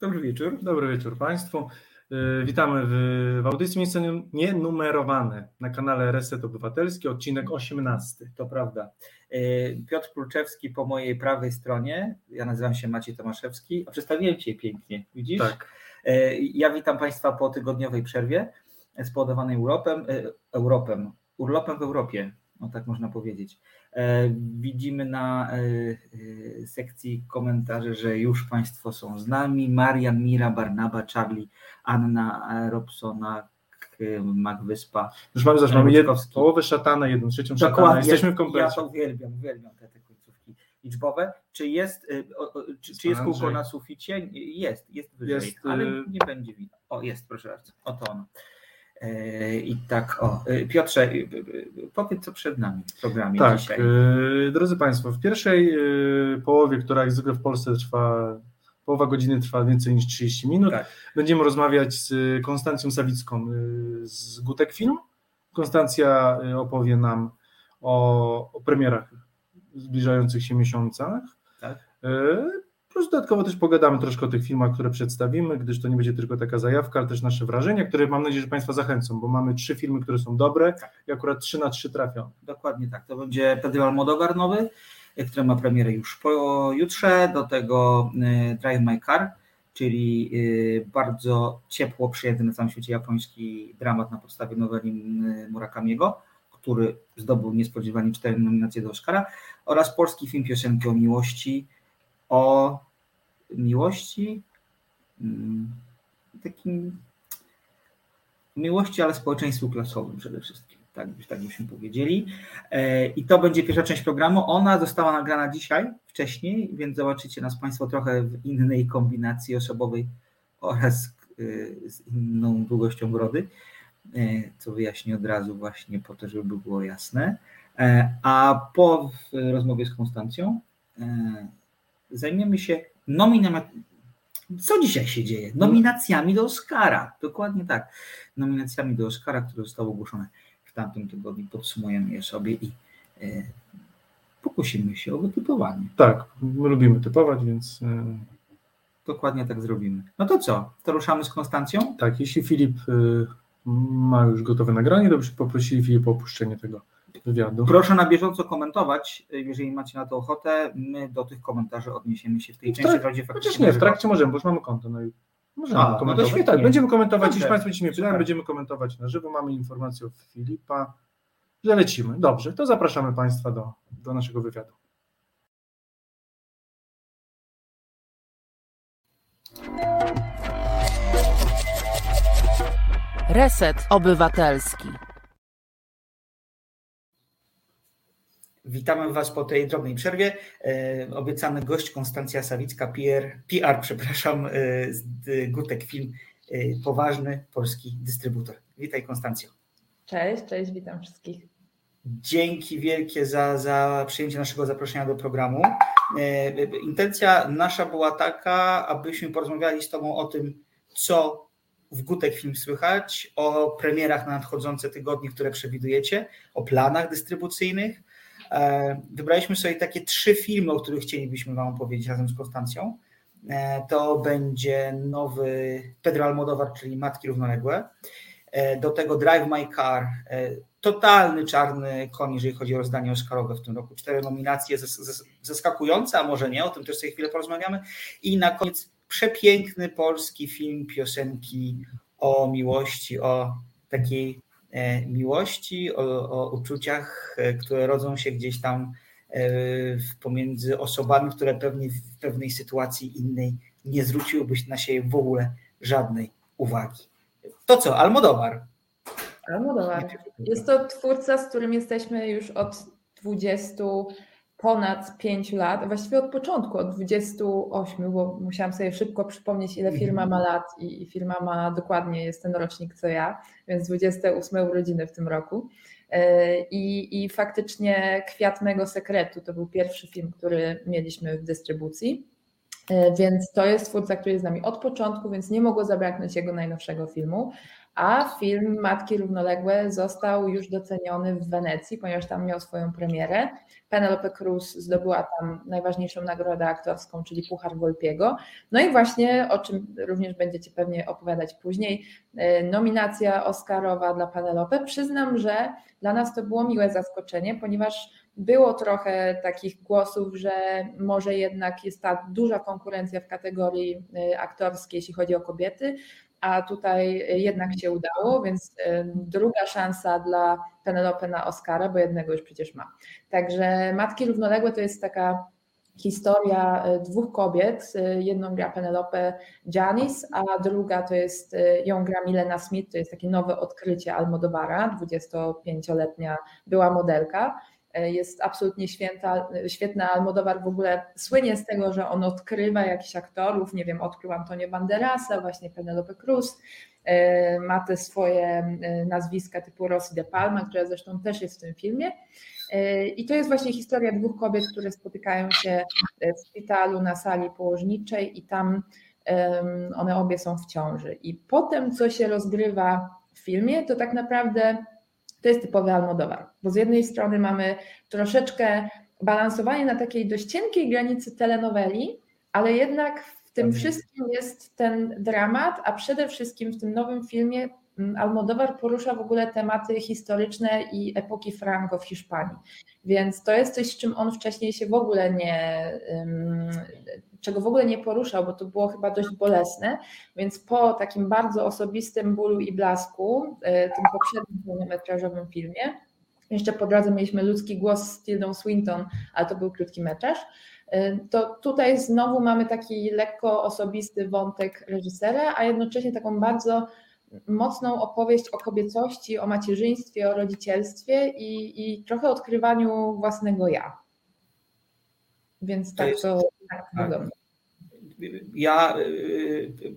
Dobry wieczór. Dobry wieczór Państwu. Y, witamy w, w audycji miejsce nienumerowane na kanale Reset Obywatelski, odcinek 18. To prawda. Y, Piotr Kluczewski po mojej prawej stronie. Ja nazywam się Maciej Tomaszewski, a przedstawiłem Cię pięknie, widzisz? Tak. Y, Ja witam Państwa po tygodniowej przerwie spowodowanej Europem, Europem, urlopem w Europie, no tak można powiedzieć. E, widzimy na e, e, sekcji komentarzy, że już Państwo są z nami. Marian, Mira, Barnaba, Charlie, Anna, Robsona, Magwyspa. Już mamy, zaś mamy jedną, połowę szatana, jedną trzecią szatana. Dokładnie. Jesteśmy w komplecie. Ja to uwielbiam, uwielbiam te, te końcówki liczbowe. Czy jest, o, o, czy, czy jest kółko na suficie? Jest, jest wyżej, Jest, ale y- nie będzie widać. O, jest, proszę bardzo. Oto ono. E, I tak, o. E, Piotrze, e, powiedz co przed nami w programie Tak, dzisiaj. drodzy Państwo, w pierwszej połowie, która jak zwykle w Polsce trwa, połowa godziny trwa więcej niż 30 minut, Tak. będziemy rozmawiać z Konstancją Sawicką z Gutek Film. Konstancja opowie nam o, o premierach w zbliżających się miesiącach. Tak. Plus dodatkowo też pogadamy troszkę o tych filmach, które przedstawimy, gdyż to nie będzie tylko taka zajawka, ale też nasze wrażenia, które mam nadzieję, że Państwa zachęcą, bo mamy trzy filmy, które są dobre i akurat trzy na trzy trafią. Dokładnie tak. To będzie Pedro Almodovar nowy, y, który ma premierę już pojutrze. Do tego y, Drive My Car, czyli y, bardzo ciepło przyjęty na całym świecie japoński dramat na podstawie noweli Murakamiego, który zdobył niespodziewanie cztery nominacje do Oscara oraz polski film Piosenki o miłości o miłości mm, takim miłości, ale społeczeństwu klasowym przede wszystkim. Tak, tak byśmy powiedzieli. E, I to będzie pierwsza część programu. Ona została nagrana dzisiaj, wcześniej, więc zobaczycie nas Państwo trochę w innej kombinacji osobowej oraz y, z inną długością brody, e, co wyjaśnię od razu właśnie po to, żeby było jasne. E, A po rozmowie z Konstancją e, zajmiemy się nominacjami. Co dzisiaj się dzieje? Nominacjami do Oscara. Dokładnie tak. Nominacjami do Oscara, które zostały ogłoszone w tamtym tygodniu. Podsumujemy je sobie i e, pokusimy się o wytypowanie. Tak, my lubimy typować, więc e, Dokładnie tak zrobimy. No to co? To ruszamy z Konstancją? tak, jeśli Filip e, ma już gotowe nagranie, to byśmy poprosili Filipa o opuszczenie tego wywiadu. Proszę na bieżąco komentować, jeżeli macie na to ochotę. My do tych komentarzy odniesiemy się w tej W części. wprawdzie Chociaż faktycznie nie, w na żywo. trakcie możemy, bo już mamy konto. No i możemy A, no to komentować. świetnie. tak, będziemy komentować, Dobrze. jeśli Państwo dziś mnie pytają, będziemy komentować na żywo. Mamy informację od Filipa, że lecimy. Dobrze, to zapraszamy Państwa do, do naszego wywiadu. Reset Obywatelski. Witamy Was po tej drobnej przerwie. E, obiecany gość Konstancja Sawicka, PR, PR przepraszam, e, Gutek Film, e, poważny polski dystrybutor. Witaj Konstancjo. Cześć, cześć, witam wszystkich. Dzięki wielkie za, za przyjęcie naszego zaproszenia do programu. Intencja nasza była taka, abyśmy porozmawiali z Tobą o tym, co w Gutek Film słychać, o premierach na nadchodzące tygodnie, które przewidujecie, o planach dystrybucyjnych. E, Wybraliśmy sobie takie trzy filmy, o których chcielibyśmy Wam opowiedzieć razem z Konstancją. E, To będzie nowy Pedro Almodovar, czyli Matki Równoległe. E, Do tego Drive My Car, totalny czarny koń, jeżeli chodzi o rozdanie Oscarowe w tym roku. Cztery nominacje zas- zas- zaskakujące, a może nie, o tym też sobie chwilę porozmawiamy. I na koniec przepiękny polski film piosenki o miłości, o takiej miłości, o, o uczuciach, e, które rodzą się gdzieś tam e, pomiędzy osobami, które pewnie w pewnej sytuacji innej nie zwróciłyby na siebie w ogóle żadnej uwagi. To co, Almodovar? Almodovar. Jest to twórca, z którym jesteśmy już od 20 ponad 5 lat, właściwie od początku, od 28, bo musiałam sobie szybko przypomnieć, ile firma ma lat i, i firma ma dokładnie, jest ten rocznik co ja, więc 28 urodziny w tym roku. E, I, I faktycznie Kwiat mego sekretu to był pierwszy film, który mieliśmy w dystrybucji. Więc to jest twórca, który jest z nami od początku, więc nie mogło zabraknąć jego najnowszego filmu a film Matki Równoległe został już doceniony w Wenecji, ponieważ tam miał swoją premierę. Penelope Cruz zdobyła tam najważniejszą nagrodę aktorską, czyli Puchar Golpiego. No i właśnie, o czym również będziecie pewnie opowiadać później, e, nominacja Oscarowa dla Penelope. Przyznam, że dla nas to było miłe zaskoczenie, ponieważ było trochę takich głosów, że może jednak jest ta duża konkurencja w kategorii e, aktorskiej, jeśli chodzi o kobiety, a tutaj jednak się udało, więc druga szansa dla Penelope na Oscara, bo jednego już przecież ma. Także Matki Równoległe to jest taka historia e, dwóch kobiet. E, jedną gra Penelope Janis, a druga to jest, e, ją gra Milena Smith, to jest takie nowe odkrycie Almodovara, 25-letnia była modelka. E, jest absolutnie święta, świetna. Almodowar w ogóle słynie z tego, że on odkrywa jakichś aktorów, nie wiem, odkrył Antonio Banderasa, właśnie Penelope Cruz, e, ma te swoje e, nazwiska typu Rossi de Palma, która zresztą też jest w tym filmie. I to jest właśnie historia dwóch kobiet, które spotykają się w szpitalu na sali położniczej i tam one obie są w ciąży. I potem, co się rozgrywa w filmie, to tak naprawdę to jest typowy Almodowar, bo z jednej strony mamy troszeczkę balansowanie na takiej dość cienkiej granicy telenoweli, ale jednak w tym wszystkim jest ten dramat, a przede wszystkim w tym nowym filmie mm, Almodowar porusza w ogóle tematy historyczne i epoki Franco w Hiszpanii. Więc to jest coś, z czym on wcześniej się w ogóle nie, czego w ogóle nie poruszał, bo to było chyba dość bolesne, więc po takim bardzo osobistym bólu i blasku, e, tym poprzednim pełnometrażowym filmie, jeszcze po drodze mieliśmy ludzki głos z Tildą Swinton, ale to był krótki metraż, e, to tutaj znowu mamy taki lekko osobisty wątek reżysera, a jednocześnie taką bardzo mocną opowieść o kobiecości, o macierzyństwie, o rodzicielstwie i, i trochę odkrywaniu własnego ja. Więc tak to, to tak, tak. Ja y, y,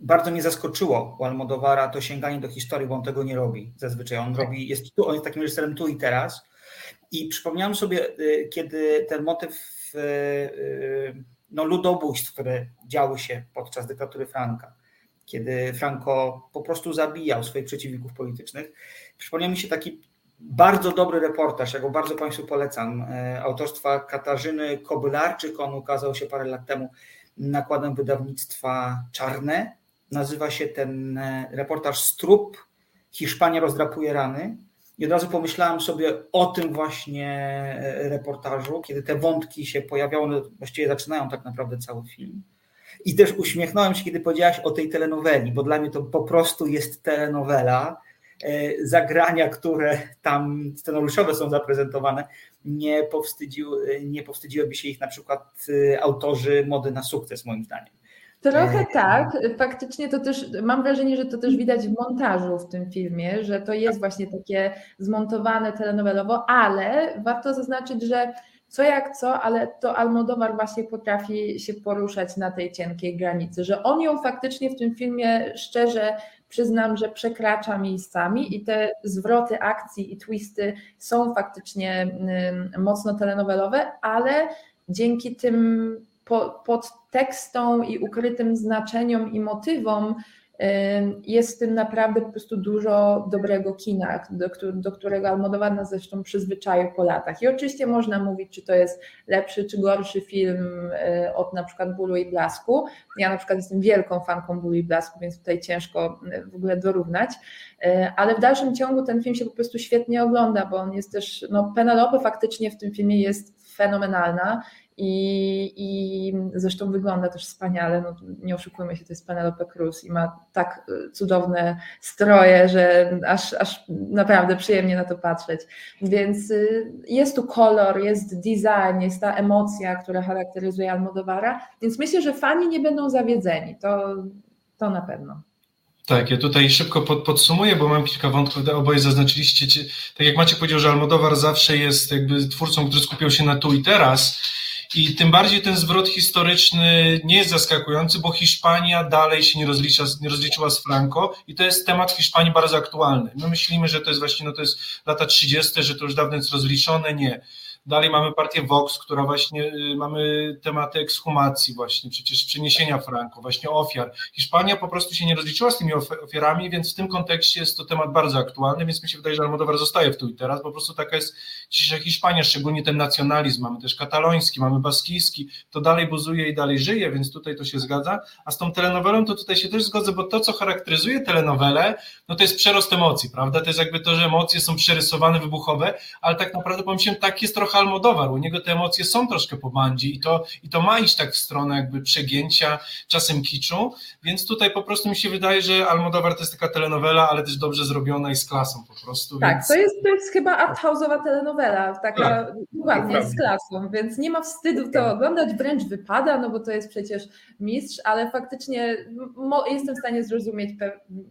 bardzo mnie zaskoczyło u Almodowara to sięganie do historii, bo on tego nie robi zazwyczaj. On robi, jest tu, on jest takim reżyserem tu i teraz. I przypomniałem sobie, y, kiedy ten motyw no, ludobójstw, które działy się podczas dyktatury Franka, kiedy Franco po prostu zabijał swoich przeciwników politycznych, przypomniał mi się taki bardzo dobry reportaż, ja go bardzo Państwu polecam, e, autorstwa Katarzyny Kobylarczyk, on ukazał się parę lat temu nakładem wydawnictwa Czarne. Nazywa się ten e, reportaż Strup, Hiszpania rozdrapuje rany. I od razu pomyślałem sobie o tym właśnie e, reportażu, kiedy te wątki się pojawiały, one właściwie zaczynają tak naprawdę cały film. I też uśmiechnąłem się, kiedy powiedziałaś o tej telenoweli, bo dla mnie to po prostu jest telenowela zagrania, które tam scenariuszowe są zaprezentowane, nie, powstydził, nie powstydziłyby się ich na przykład e, autorzy mody na sukces, moim zdaniem. Trochę e, tak, faktycznie to też, mam wrażenie, że to też widać w montażu w tym filmie, że to jest właśnie takie zmontowane telenowelowo, ale warto zaznaczyć, że co jak co, ale to Almodóvar właśnie potrafi się poruszać na tej cienkiej granicy, że on ją faktycznie w tym filmie szczerze przyznam, że przekracza miejscami i te zwroty akcji i twisty są faktycznie mocno telenowelowe, ale dzięki tym podtekstom i ukrytym znaczeniom i motywom jest w tym naprawdę po prostu dużo dobrego kina, do, do którego Almodovar nas zresztą przyzwyczaił po latach. I oczywiście można mówić, czy to jest lepszy czy gorszy film e, od na przykład Bólu i Blasku. Ja na przykład jestem wielką fanką Bólu i Blasku, więc tutaj ciężko e, w ogóle dorównać. E, ale w dalszym ciągu ten film się po prostu świetnie ogląda, bo on jest też, no Penelope faktycznie w tym filmie jest fenomenalna i, I zresztą wygląda też wspaniale, no, nie oszukujmy się, to jest Penelope Cruz i ma tak y, cudowne stroje, że aż, aż naprawdę przyjemnie na to patrzeć. Więc y, jest tu kolor, jest design, jest ta emocja, która charakteryzuje Almodovara, więc myślę, że fani nie będą zawiedzeni, to, to na pewno. Tak, ja tutaj szybko pod, podsumuję, bo mam kilka wątków, oboje zaznaczyliście. Tak jak Macie powiedział, że Almodóvar zawsze jest jakby twórcą, który skupiał się na tu i teraz, i tym bardziej ten zwrot historyczny nie jest zaskakujący, bo Hiszpania dalej się nie, rozlicza, nie rozliczyła z Franco i to jest temat Hiszpanii bardzo aktualny. My myślimy, że to jest właśnie no to jest lata 30., że to już dawno jest rozliczone. Nie. Dalej mamy partię Vox, która właśnie y, mamy tematy ekshumacji właśnie, przecież przeniesienia Franco, właśnie ofiar. Hiszpania po prostu się nie rozliczyła z tymi ofiarami, więc w tym kontekście jest to temat bardzo aktualny, więc mi się wydaje, że Almodovar zostaje w tu i teraz, po prostu taka jest dzisiejsza Hiszpania, szczególnie ten nacjonalizm, mamy też kataloński, mamy baskijski, to dalej buzuje i dalej żyje, więc tutaj to się zgadza, a z tą telenowelą to tutaj się też zgodzę, bo to, co charakteryzuje telenowelę, no to jest przerost emocji, prawda, to jest jakby to, że emocje są przerysowane, wybuchowe, ale tak naprawdę powiem się, tak jest trochę Almodowar, u niego te emocje są troszkę po bandzie i to, i to ma iść tak w stronę jakby przegięcia, czasem kiczu, więc tutaj po prostu mi się wydaje, że Almodowar to jest taka telenowela, ale też dobrze zrobiona i z klasą po prostu. Tak, więc... to, jest, to jest chyba arthouse'owa telenowela, taka tak, dokładnie, z klasą, więc nie ma wstydu to tak. oglądać, wręcz wypada, no bo to jest przecież mistrz, ale faktycznie jestem w stanie zrozumieć,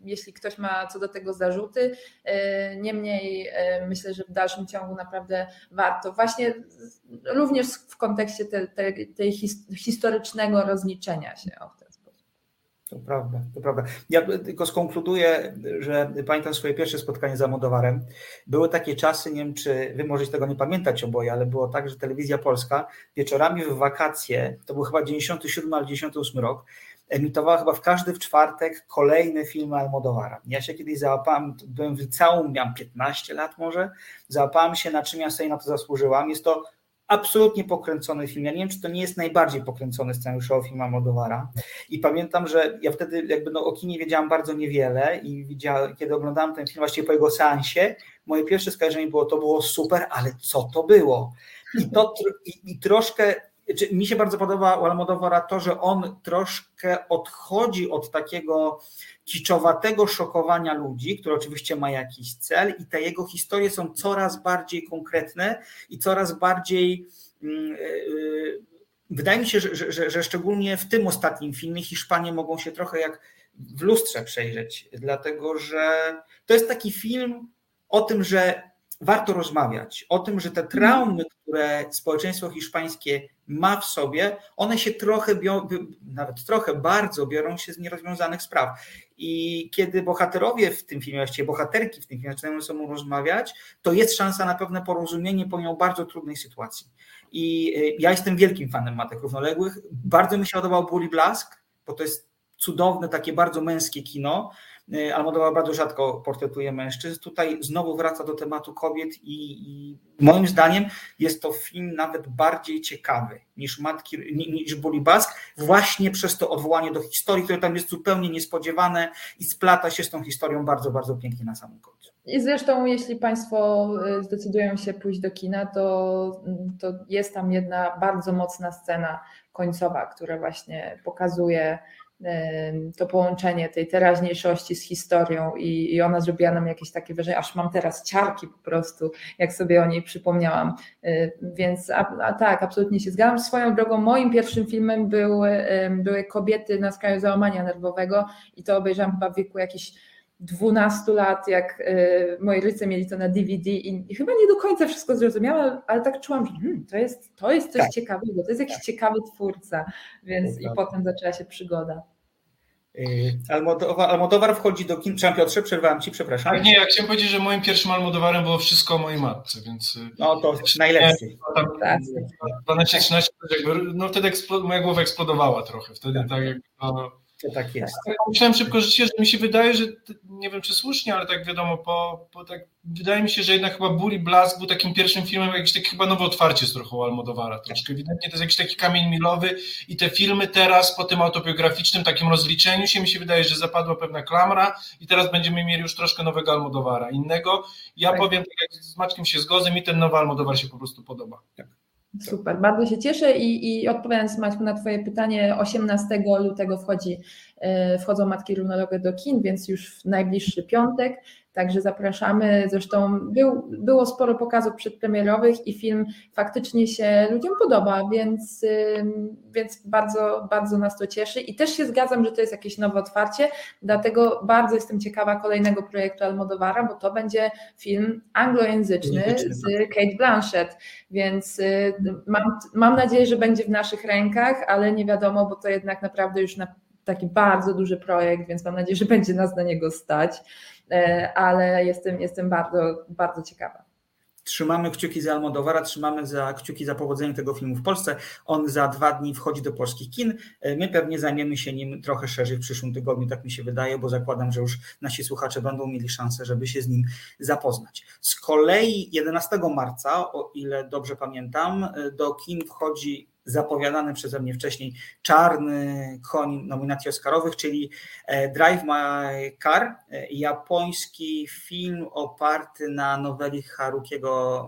jeśli ktoś ma co do tego zarzuty, e, niemniej e, myślę, że w dalszym ciągu naprawdę warto, właśnie również w kontekście tej, tej, tej historycznego rozliczenia się. To prawda, to prawda. Ja tylko skonkluduję, że pamiętam swoje pierwsze spotkanie z Amodowarem. Były takie czasy, nie wiem czy wy możecie tego nie pamiętać oboje, ale było tak, że telewizja polska wieczorami w wakacje, to był chyba 97 albo 98 rok, emitowała chyba w każdy w czwartek kolejne filmy Almodowara. Ja się kiedyś załapałem, byłem w liceum, miałem 15 lat może, załapałem się na czym ja sobie na to zasłużyłam. Jest to absolutnie pokręcony film. Ja nie wiem, czy to nie jest najbardziej pokręcony scenariuszowy film Almodowara. I pamiętam, że ja wtedy jakby no, o kinie wiedziałam bardzo niewiele i widziałem, kiedy oglądałem ten film właściwie po jego seansie, moje pierwsze skojarzenie było, to było super, ale co to było? I, to, i, i troszkę mi się bardzo podoba u Almodovara to, że on troszkę odchodzi od takiego kiczowatego szokowania ludzi, które oczywiście ma jakiś cel i te jego historie są coraz bardziej konkretne i coraz bardziej mm, e, e, Wydaje mi się, że, że, że, szczególnie w tym ostatnim filmie Hiszpanie mogą się trochę jak w lustrze przejrzeć, dlatego że to jest taki film o tym, że warto rozmawiać, o tym, że te traumy, które społeczeństwo hiszpańskie ma w sobie, one się trochę, nawet trochę bardzo biorą się z nierozwiązanych spraw. I kiedy bohaterowie w tym filmie, właściwie bohaterki w tym filmie zaczynają ze sobą rozmawiać, to jest szansa na pewne porozumienie pomimo bardzo trudnej sytuacji. I y, ja jestem wielkim fanem matek równoległych. Bardzo mi się podobał Bully Blask, bo to jest cudowne, takie bardzo męskie kino. Y, Almodovar bardzo rzadko portretuje mężczyzn. Tutaj znowu wraca do tematu kobiet i, i, moim zdaniem jest to film nawet bardziej ciekawy niż Matki, niż Bask, właśnie przez to odwołanie do historii, które tam jest zupełnie niespodziewane i splata się z tą historią bardzo, bardzo pięknie na samym końcu. I zresztą, jeśli Państwo y, zdecydują się pójść do kina, to, to jest tam jedna bardzo mocna scena końcowa, która właśnie pokazuje to połączenie tej teraźniejszości z historią i, i ona zrobiła nam jakieś takie wrażenie, aż mam teraz ciarki po prostu, jak sobie o niej przypomniałam. Więc a, a tak, absolutnie się zgadzam. Swoją drogą moim pierwszym filmem był, były Kobiety na skraju załamania nerwowego i to obejrzałam chyba w wieku jakichś 12 lat, jak y, moi rodzice mieli to na DVD i, chyba nie do końca wszystko zrozumiałam, ale tak czułam, że hmm, to, jest, to jest coś tak. ciekawego, to jest jakiś tak. ciekawy twórca, więc i potem zaczęła się przygoda. Y, Almodowar, Almodowar wchodzi do kin. Przepraszam Piotrze, przerwałem Ci, przepraszam. Tak, nie, ja chciałem powiedzieć, że moim pierwszym Almodowarem było wszystko o mojej matce, więc... Y, no to najlepiej. Tam, 12-13, no wtedy moja głowa eksplodowała trochę, wtedy tak, tak jak... No, to tak jest. Tak, myślałem szybko że mi się wydaje, że nie wiem czy słusznie, ale tak wiadomo, po, po tak, wydaje mi się, że jednak chyba Bully Blask był takim pierwszym filmem, jakieś takie chyba nowe otwarcie z trochę Almodowara. Troszkę ewidentnie to jest jakiś taki kamień milowy i te filmy teraz po tym autobiograficznym takim rozliczeniu się mi się wydaje, że zapadła pewna klamra i teraz będziemy mieli już troszkę nowego Almodowara. Innego, ja tak. powiem, tak jak z Maćkiem się zgodzę, mi ten nowy Almodowar się po prostu podoba. Tak. Super, bardzo się cieszę i, i odpowiadając Maćku na Twoje pytanie, 18 lutego wchodzi, e, wchodzą Matki Równologe do kin, więc już w najbliższy piątek. Także zapraszamy. Zresztą był, było sporo pokazów przedpremierowych i film faktycznie się ludziom podoba, więc, więc bardzo, bardzo nas to cieszy. I też się zgadzam, że to jest jakieś nowe otwarcie, dlatego bardzo jestem ciekawa kolejnego projektu Almodovara, bo to będzie film anglojęzyczny z tak. Kate Blanchett, więc y, mam, mam nadzieję, że będzie w naszych rękach, ale nie wiadomo, bo to jednak naprawdę już na taki bardzo duży projekt, więc mam nadzieję, że będzie nas na niego stać. E, ale jestem, jestem bardzo, bardzo ciekawa. Trzymamy kciuki za Almodowara, trzymamy za kciuki za powodzenie tego filmu w Polsce. On za dwa dni wchodzi do polskich kin. My pewnie zajmiemy się nim trochę szerzej w przyszłym tygodniu, tak mi się wydaje, bo zakładam, że już nasi słuchacze będą mieli szansę, żeby się z nim zapoznać. Z kolei 11 marca, o ile dobrze pamiętam, do kin wchodzi zapowiadany przeze mnie wcześniej Czarny Koń nominacji Oscarowych, czyli e, Drive My Car, e, japoński film oparty na noweli Harukiego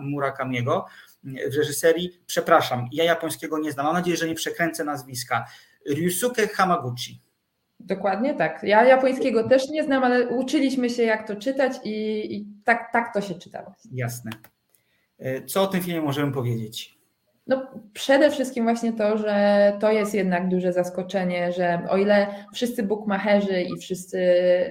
Murakamiego w reżyserii, przepraszam, ja japońskiego nie znam, mam nadzieję, że nie przekręcę nazwiska, Ryusuke Hamaguchi. Dokładnie tak. Ja japońskiego też nie znam, ale uczyliśmy się jak to czytać i, i tak, tak to się czytało. Jasne. E, co o tym filmie możemy powiedzieć? No, przede wszystkim właśnie to, że to jest jednak duże zaskoczenie, że o ile wszyscy bookmacherzy i wszyscy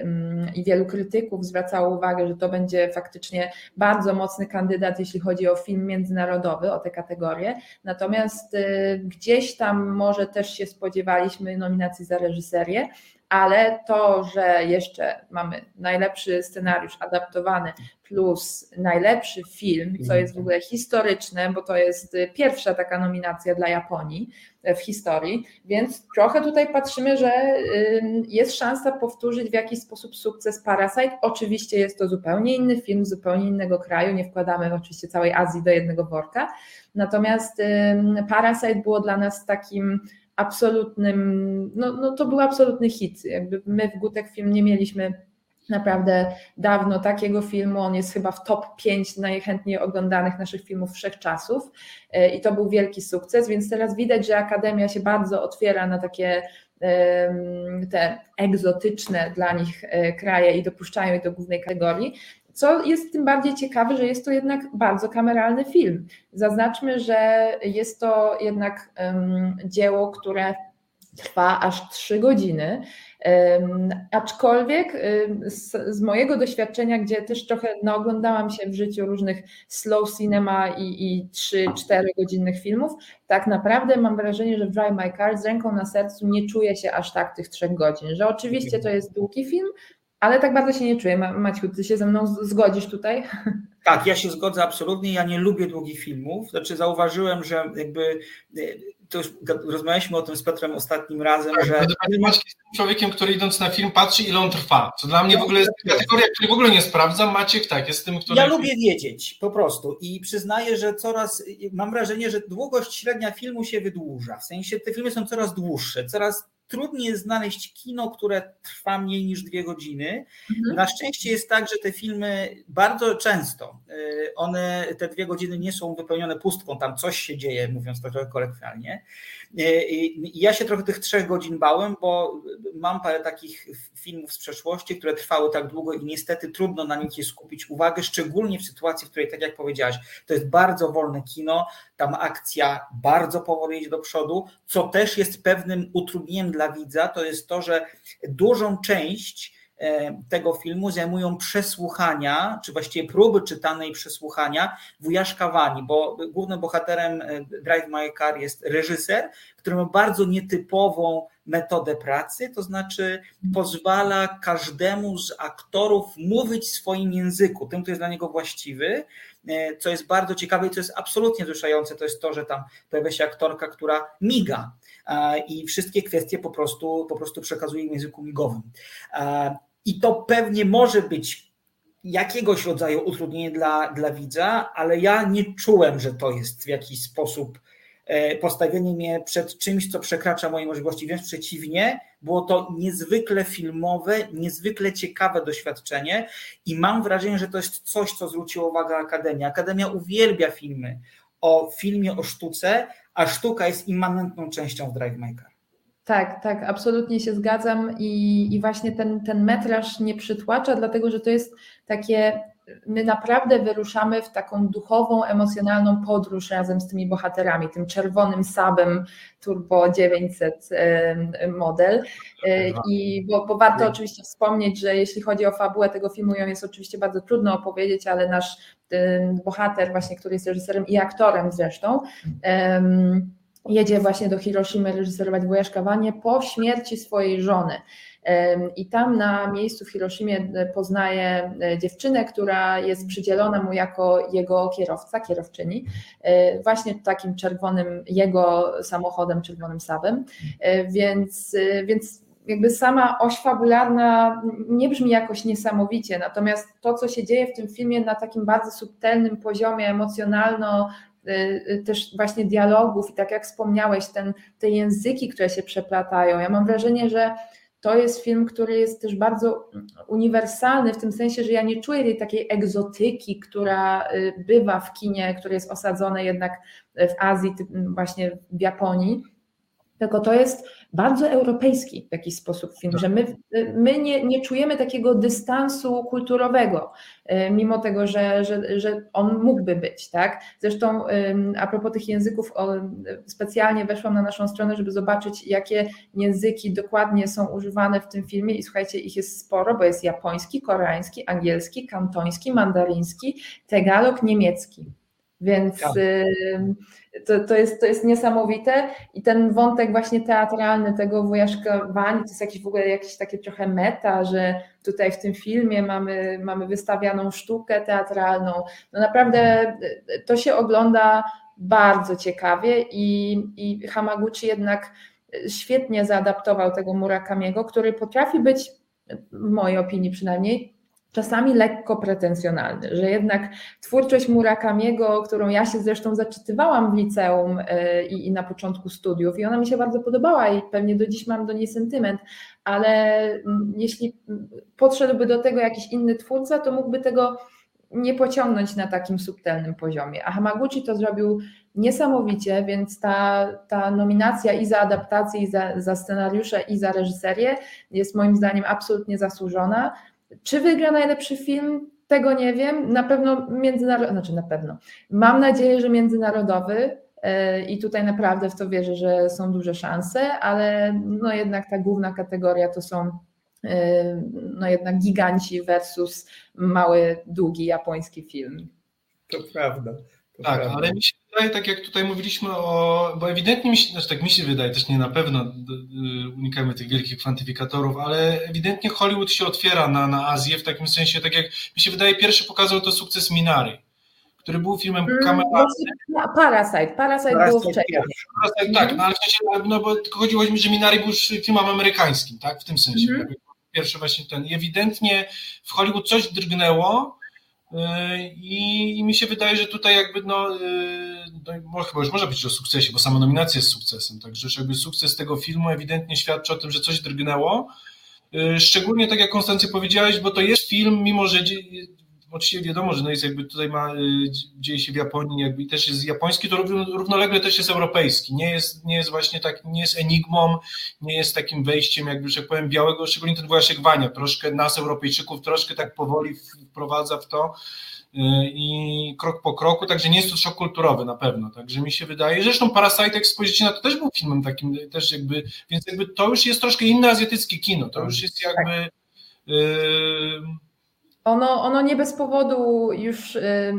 mm, i wielu krytyków zwracało uwagę, że to będzie faktycznie bardzo mocny kandydat, jeśli chodzi o film międzynarodowy, o tę kategorię, natomiast y, gdzieś tam może też się spodziewaliśmy nominacji za reżyserię, ale to, że jeszcze mamy najlepszy scenariusz adaptowany plus najlepszy film, co jest w ogóle historyczne, bo to jest pierwsza taka nominacja dla Japonii w historii, więc trochę tutaj patrzymy, że jest szansa powtórzyć w jakiś sposób sukces Parasite. Oczywiście jest to zupełnie inny film, zupełnie innego kraju, nie wkładamy oczywiście całej Azji do jednego worka, natomiast Parasite było dla nas takim absolutnym, no, no to był absolutny hit. Jakby my w Gutek Film nie mieliśmy naprawdę dawno takiego filmu. On jest chyba w top 5 najchętniej oglądanych naszych filmów wszechczasów e, i to był wielki sukces, więc teraz widać, że Akademia się bardzo otwiera na takie te egzotyczne dla nich e, kraje i dopuszczają je do głównej kategorii. Co jest tym bardziej ciekawe, że jest to jednak bardzo kameralny film. Zaznaczmy, że jest to jednak um, dzieło, które trwa aż trzy godziny. Aczkolwiek z, z, mojego doświadczenia, gdzie też trochę no, oglądałam się w życiu różnych slow cinema i, i 3-4 godzinnych filmów, tak naprawdę mam wrażenie, że w Drive My Car z ręką na sercu nie czuję się aż tak tych trzech godzin, że oczywiście to jest długi film, ale tak bardzo się nie czuję. Maciu, ty się ze mną zgodzisz tutaj? Tak, ja się zgodzę absolutnie. Ja nie lubię długich filmów. Znaczy zauważyłem, że jakby e, to już rozmawialiśmy o tym z Petrem ostatnim razem, tak, że... Maciek jest człowiekiem, który idąc na film patrzy, ile on trwa. Co dla mnie w ogóle jest kategoria, której w ogóle nie sprawdzam. Maciek tak, jest tym, który... Ja lubię wiedzieć, po prostu. I przyznaję, że coraz... Mam wrażenie, że długość średnia filmu się wydłuża. W sensie te filmy są coraz dłuższe, coraz trudniej jest znaleźć kino, które trwa mniej niż dwie godziny. Mhm. Na szczęście jest tak, że te filmy bardzo często, y, one te dwie godziny nie są wypełnione pustką, tam coś się dzieje, mówiąc to trochę kolekcjonalnie. Y, ja się trochę tych trzech godzin bałem, bo mam parę takich filmów z przeszłości, które trwały tak długo i niestety trudno na nich skupić uwagę, szczególnie w sytuacji, w której, tak jak powiedziałaś, to jest bardzo wolne kino, tam akcja bardzo powoli idzie do przodu, co też jest pewnym utrudnieniem dla widza, to jest to, że dużą część e, tego filmu zajmują przesłuchania, czy właściwie próby czytane i przesłuchania wujaszka Wani, bo głównym bohaterem e, Drive My Car jest reżyser, który ma bardzo nietypową metodę pracy, to znaczy pozwala każdemu z aktorów mówić w swoim języku, tym, który jest dla niego właściwy, e, co jest bardzo ciekawe i co jest absolutnie wzruszające, to jest to, że tam pojawia się aktorka, która miga i wszystkie kwestie po prostu, po prostu przekazuje w języku migowym. I to pewnie może być jakiegoś rodzaju utrudnienie dla, dla widza, ale ja nie czułem, że to jest w jakiś sposób postawienie mnie przed czymś, co przekracza moje możliwości. Wręcz przeciwnie, było to niezwykle filmowe, niezwykle ciekawe doświadczenie i mam wrażenie, że to jest coś, co zwróciło uwagę Akademia. Akademia uwielbia filmy o filmie, o sztuce, a sztuka jest immanentną częścią w Drive Maker. Tak, tak, absolutnie się zgadzam i, i właśnie ten, ten metraż nie przytłacza, dlatego że to jest takie my naprawdę wyruszamy w taką duchową, emocjonalną podróż razem z tymi bohaterami, tym czerwonym sabem Turbo 900 model. E, I bo, bo warto oczywiście wspomnieć, że jeśli chodzi o fabułę tego filmu, ją jest oczywiście bardzo trudno opowiedzieć, ale nasz bohater, właśnie, który jest reżyserem i aktorem zresztą, jedzie właśnie do Hiroshimy reżyserować Wojażkowanie po śmierci swojej żony. I tam na miejscu w Hiroshimie poznaje dziewczynę, która jest przydzielona mu jako jego kierowca, kierowczyni, właśnie takim czerwonym, jego samochodem, czerwonym sabem. Więc, więc jakby sama oś fabularna nie brzmi jakoś niesamowicie, natomiast to, co się dzieje w tym filmie na takim bardzo subtelnym poziomie emocjonalno też właśnie dialogów i tak jak wspomniałeś, ten, te języki, które się przeplatają. Ja mam wrażenie, że to jest film, który jest też bardzo uniwersalny, w tym sensie, że ja nie czuję tej takiej egzotyki, która y, bywa w kinie, które jest osadzone jednak w Azji, właśnie w Japonii tylko to jest bardzo europejski w jakiś sposób film, że my, my nie, nie czujemy takiego dystansu kulturowego, e, mimo tego, że, że, że on mógłby być. Tak? Zresztą a propos tych języków, specjalnie weszłam na naszą stronę, żeby zobaczyć, jakie języki dokładnie są używane w tym filmie i słuchajcie, ich jest sporo, bo jest japoński, koreański, angielski, kantoński, mandaryński, tegalog, niemiecki. Więc tak. to, to, jest, to jest niesamowite i ten wątek właśnie teatralny tego wujaszkowania, to jest jakiś w ogóle jakieś takie trochę meta, że tutaj w tym filmie mamy, mamy wystawianą sztukę teatralną. No naprawdę to się ogląda bardzo ciekawie i, i Hamaguchi jednak świetnie zaadaptował tego Murakamiego, który potrafi być, w mojej opinii przynajmniej, czasami lekko pretensjonalny, że jednak twórczość Murakamiego, którą ja się zresztą zaczytywałam w liceum e, i, i, na początku studiów i ona mi się bardzo podobała i pewnie do dziś mam do niej sentyment, ale mm, jeśli podszedłby do tego jakiś inny twórca, to mógłby tego nie pociągnąć na takim subtelnym poziomie. A Hamaguchi to zrobił niesamowicie, więc ta, ta nominacja i za adaptację, i za, za scenariusze, i za reżyserię jest moim zdaniem absolutnie zasłużona. Czy wygra najlepszy film? Tego nie wiem. Na pewno międzynarodowy, znaczy na pewno. Mam nadzieję, że międzynarodowy e, i tutaj naprawdę w to wierzę, że są duże szanse, ale no jednak ta główna kategoria to są e, no jednak giganci versus mały, długi japoński film. To prawda. To tak, prawda. ale mi się wydaje, tak jak tutaj mówiliśmy o, bo ewidentnie mi się, znaczy tak mi się wydaje, też nie na pewno y, unikamy tych wielkich kwantyfikatorów, ale ewidentnie Hollywood się otwiera na, na Azję w takim sensie, tak jak mi się wydaje, pierwszy pokazał to sukces Minari, który był filmem mm, kameralnym. Parasite, Parasite, Parasite był wcześniej. Parasite, tak, no ale w sensie, no bo tylko chodziło mi, że Minari był już filmem amerykańskim, tak, w tym sensie. Mm. Pierwszy właśnie ten. I ewidentnie w Hollywood coś drgnęło, i, I, mi się wydaje, że tutaj jakby no, y, no, chyba już może być o sukcesie, bo sama nominacja jest sukcesem, także jakby sukces tego filmu ewidentnie świadczy o tym, że coś drgnęło. Y, szczególnie tak jak Konstancja powiedziałeś, bo to jest film, mimo że oczywiście wiadomo, że no jest jakby tutaj ma, y, dzieje się w Japonii, jakby też jest japoński, to równolegle też jest europejski. Nie jest, nie jest właśnie tak, nie jest enigmą, nie jest takim wejściem, jakby, że powiem, białego, szczególnie ten Wojaszek Wania, troszkę nas, Europejczyków, troszkę tak powoli wprowadza w to y, i krok po kroku, także nie jest to szok kulturowy na pewno, także mi się wydaje, zresztą Parasite, jak spojrzycie na to, też był filmem takim, też jakby, więc jakby to już jest troszkę inne azjatyckie kino, to już jest jakby... Yy, ono, ono nie bez powodu już y,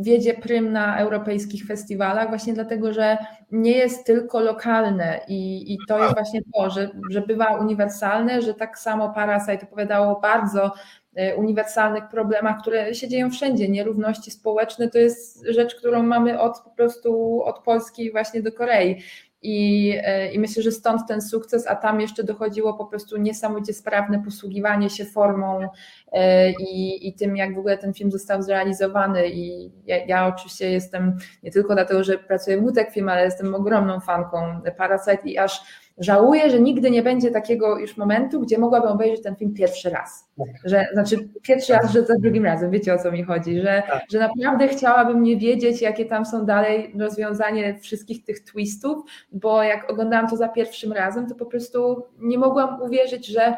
wiedzie prym na europejskich festiwalach, właśnie dlatego, że nie jest tylko lokalne i, i to jest właśnie to, że, że bywa uniwersalne, że tak samo Parasite opowiadało bardzo y, uniwersalnych problemach, które się dzieją wszędzie. Nierówności społeczne to jest rzecz, którą mamy od po prostu od Polski właśnie do Korei. I, e, I myślę, że stąd ten sukces, a tam jeszcze dochodziło po prostu niesamowicie sprawne posługiwanie się formą e, i, i tym, jak w ogóle ten film został zrealizowany. I ja, ja oczywiście jestem nie tylko dlatego, że pracuję w Gutek Film, ale jestem ogromną fanką Parasite i aż Żałuję, że nigdy nie będzie takiego już momentu, gdzie mogłabym obejrzeć ten film pierwszy raz. Tak. Że, znaczy pierwszy raz, że za drugim razem, wiecie o co mi chodzi, że, tak. że naprawdę chciałabym nie wiedzieć, jakie tam są dalej rozwiązanie wszystkich tych twistów, bo jak oglądałam to za pierwszym razem, to po prostu nie mogłam uwierzyć, że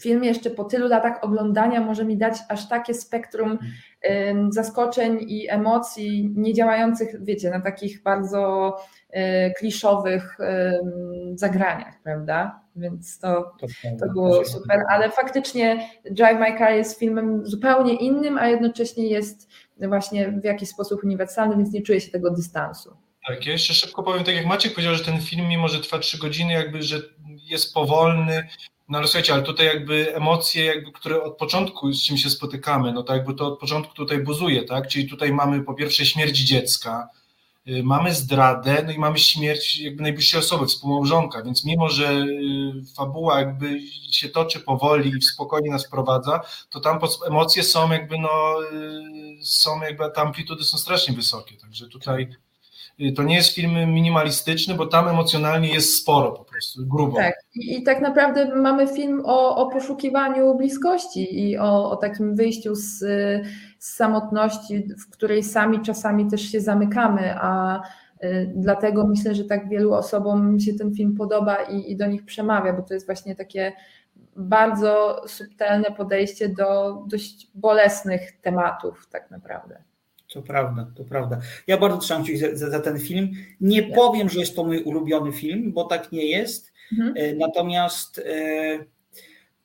film jeszcze po tylu latach oglądania może mi dać aż takie spektrum zaskoczeń i emocji niedziałających, wiecie, na takich bardzo y, kliszowych zagraniach, prawda? Więc to, to było super, ale faktycznie Drive My Car jest filmem zupełnie innym, a jednocześnie jest właśnie w jakiś sposób uniwersalny, więc nie czuję się tego dystansu. Tak, ja jeszcze szybko powiem, tak jak Maciek powiedział, że ten film, mimo że trwa trzy godziny, jakby, że jest powolny, no ale słuchajcie, ale tutaj jakby emocje, jakby, które od początku z czym się spotykamy, no to jakby to od początku tutaj buzuje, tak? Czyli tutaj mamy po pierwsze śmierć dziecka, y, mamy zdradę, no i mamy śmierć jakby najbliższej osoby, współmałżonka, więc mimo, że y, fabuła jakby się toczy powoli i spokojnie nas prowadza, to tam emocje są jakby no, y, są jakby, te amplitudy są strasznie wysokie, także tutaj to nie jest film minimalistyczny, bo tam emocjonalnie jest sporo po prostu, grubo. Tak, i, i tak naprawdę mamy film o, o poszukiwaniu bliskości i o, o takim wyjściu z, z samotności, w której sami czasami też się zamykamy, a y, Dlatego myślę, że tak wielu osobom się ten film podoba i, i, do nich przemawia, bo to jest właśnie takie bardzo subtelne podejście do dość bolesnych tematów, tak naprawdę. To prawda, to prawda. Ja bardzo trzymam kciuki za, za, za, ten film. Nie ja. powiem, że jest to mój ulubiony film, bo tak nie jest. Mhm. E, natomiast e,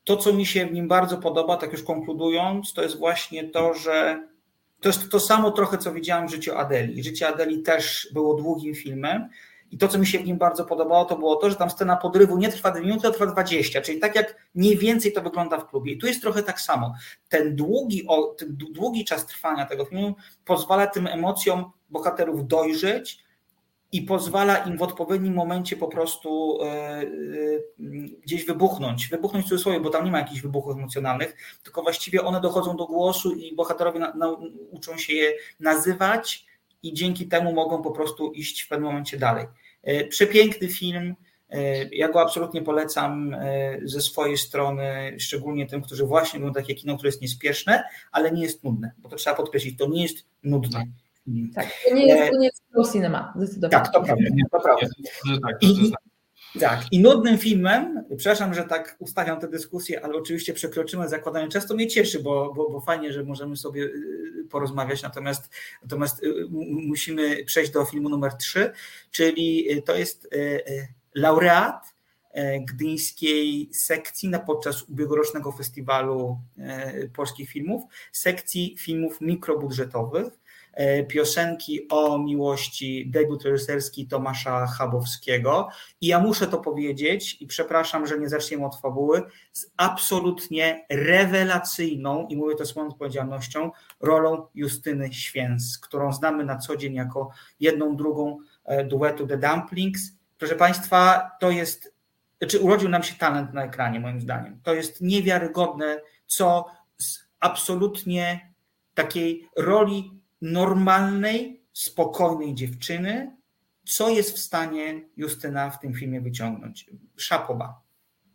to, co mi się w nim bardzo podoba, tak już konkludując, to jest właśnie to, że to jest to samo trochę, co widziałem w życiu Adeli. Życie Adeli też było długim filmem i to, co mi się w nim bardzo podobało, to było to, że tam scena podrywu nie trwa 2 minuty, a trwa 20, czyli tak jak mniej więcej to wygląda w klubie. I tu jest trochę tak samo. Ten długi, ten długi czas trwania tego filmu pozwala tym emocjom bohaterów dojrzeć i pozwala im w odpowiednim momencie po prostu e, e, gdzieś wybuchnąć. Wybuchnąć w cudzysłowie, bo tam nie ma jakichś wybuchów emocjonalnych, tylko właściwie one dochodzą do głosu i bohaterowie na, na, uczą się je nazywać i dzięki temu mogą po prostu iść w pewnym momencie dalej. E, przepiękny film. E, ja go absolutnie polecam e, ze swojej strony, szczególnie tym, którzy właśnie lubią takie kino, które jest niespieszne, ale nie jest nudne, bo to trzeba podkreślić, to nie jest nudne. Tak, to nie jest, to nie jest cinema, zdecydowanie. Tak, to prawda. To prawda. I, tak, i nudnym filmem, przepraszam, że tak ustawiam tę dyskusję, ale oczywiście przekroczymy zakładanie często mnie cieszy, bo, bo, bo fajnie, że możemy sobie y, porozmawiać, natomiast, natomiast y, musimy przejść do filmu numer 3, czyli y, to jest laureat gdyńskiej sekcji na podczas ubiegłorocznego festiwalu polskich filmów, sekcji filmów mikrobudżetowych. E, piosenki o miłości, debiut reżyserski Tomasza Chabowskiego. I ja muszę to powiedzieć, i przepraszam, że nie zaczniemy od fabuły, z absolutnie rewelacyjną, i mówię to z moją odpowiedzialnością, rolą Justyny Święc, którą znamy na co dzień jako jedną, drugą e, duetu The Dumplings. Proszę Państwa, to jest, znaczy urodził nam się talent na ekranie, moim zdaniem. To jest niewiarygodne, co z absolutnie takiej roli normalnej, spokojnej dziewczyny, co jest w stanie Justyna w tym filmie wyciągnąć. Szapoba.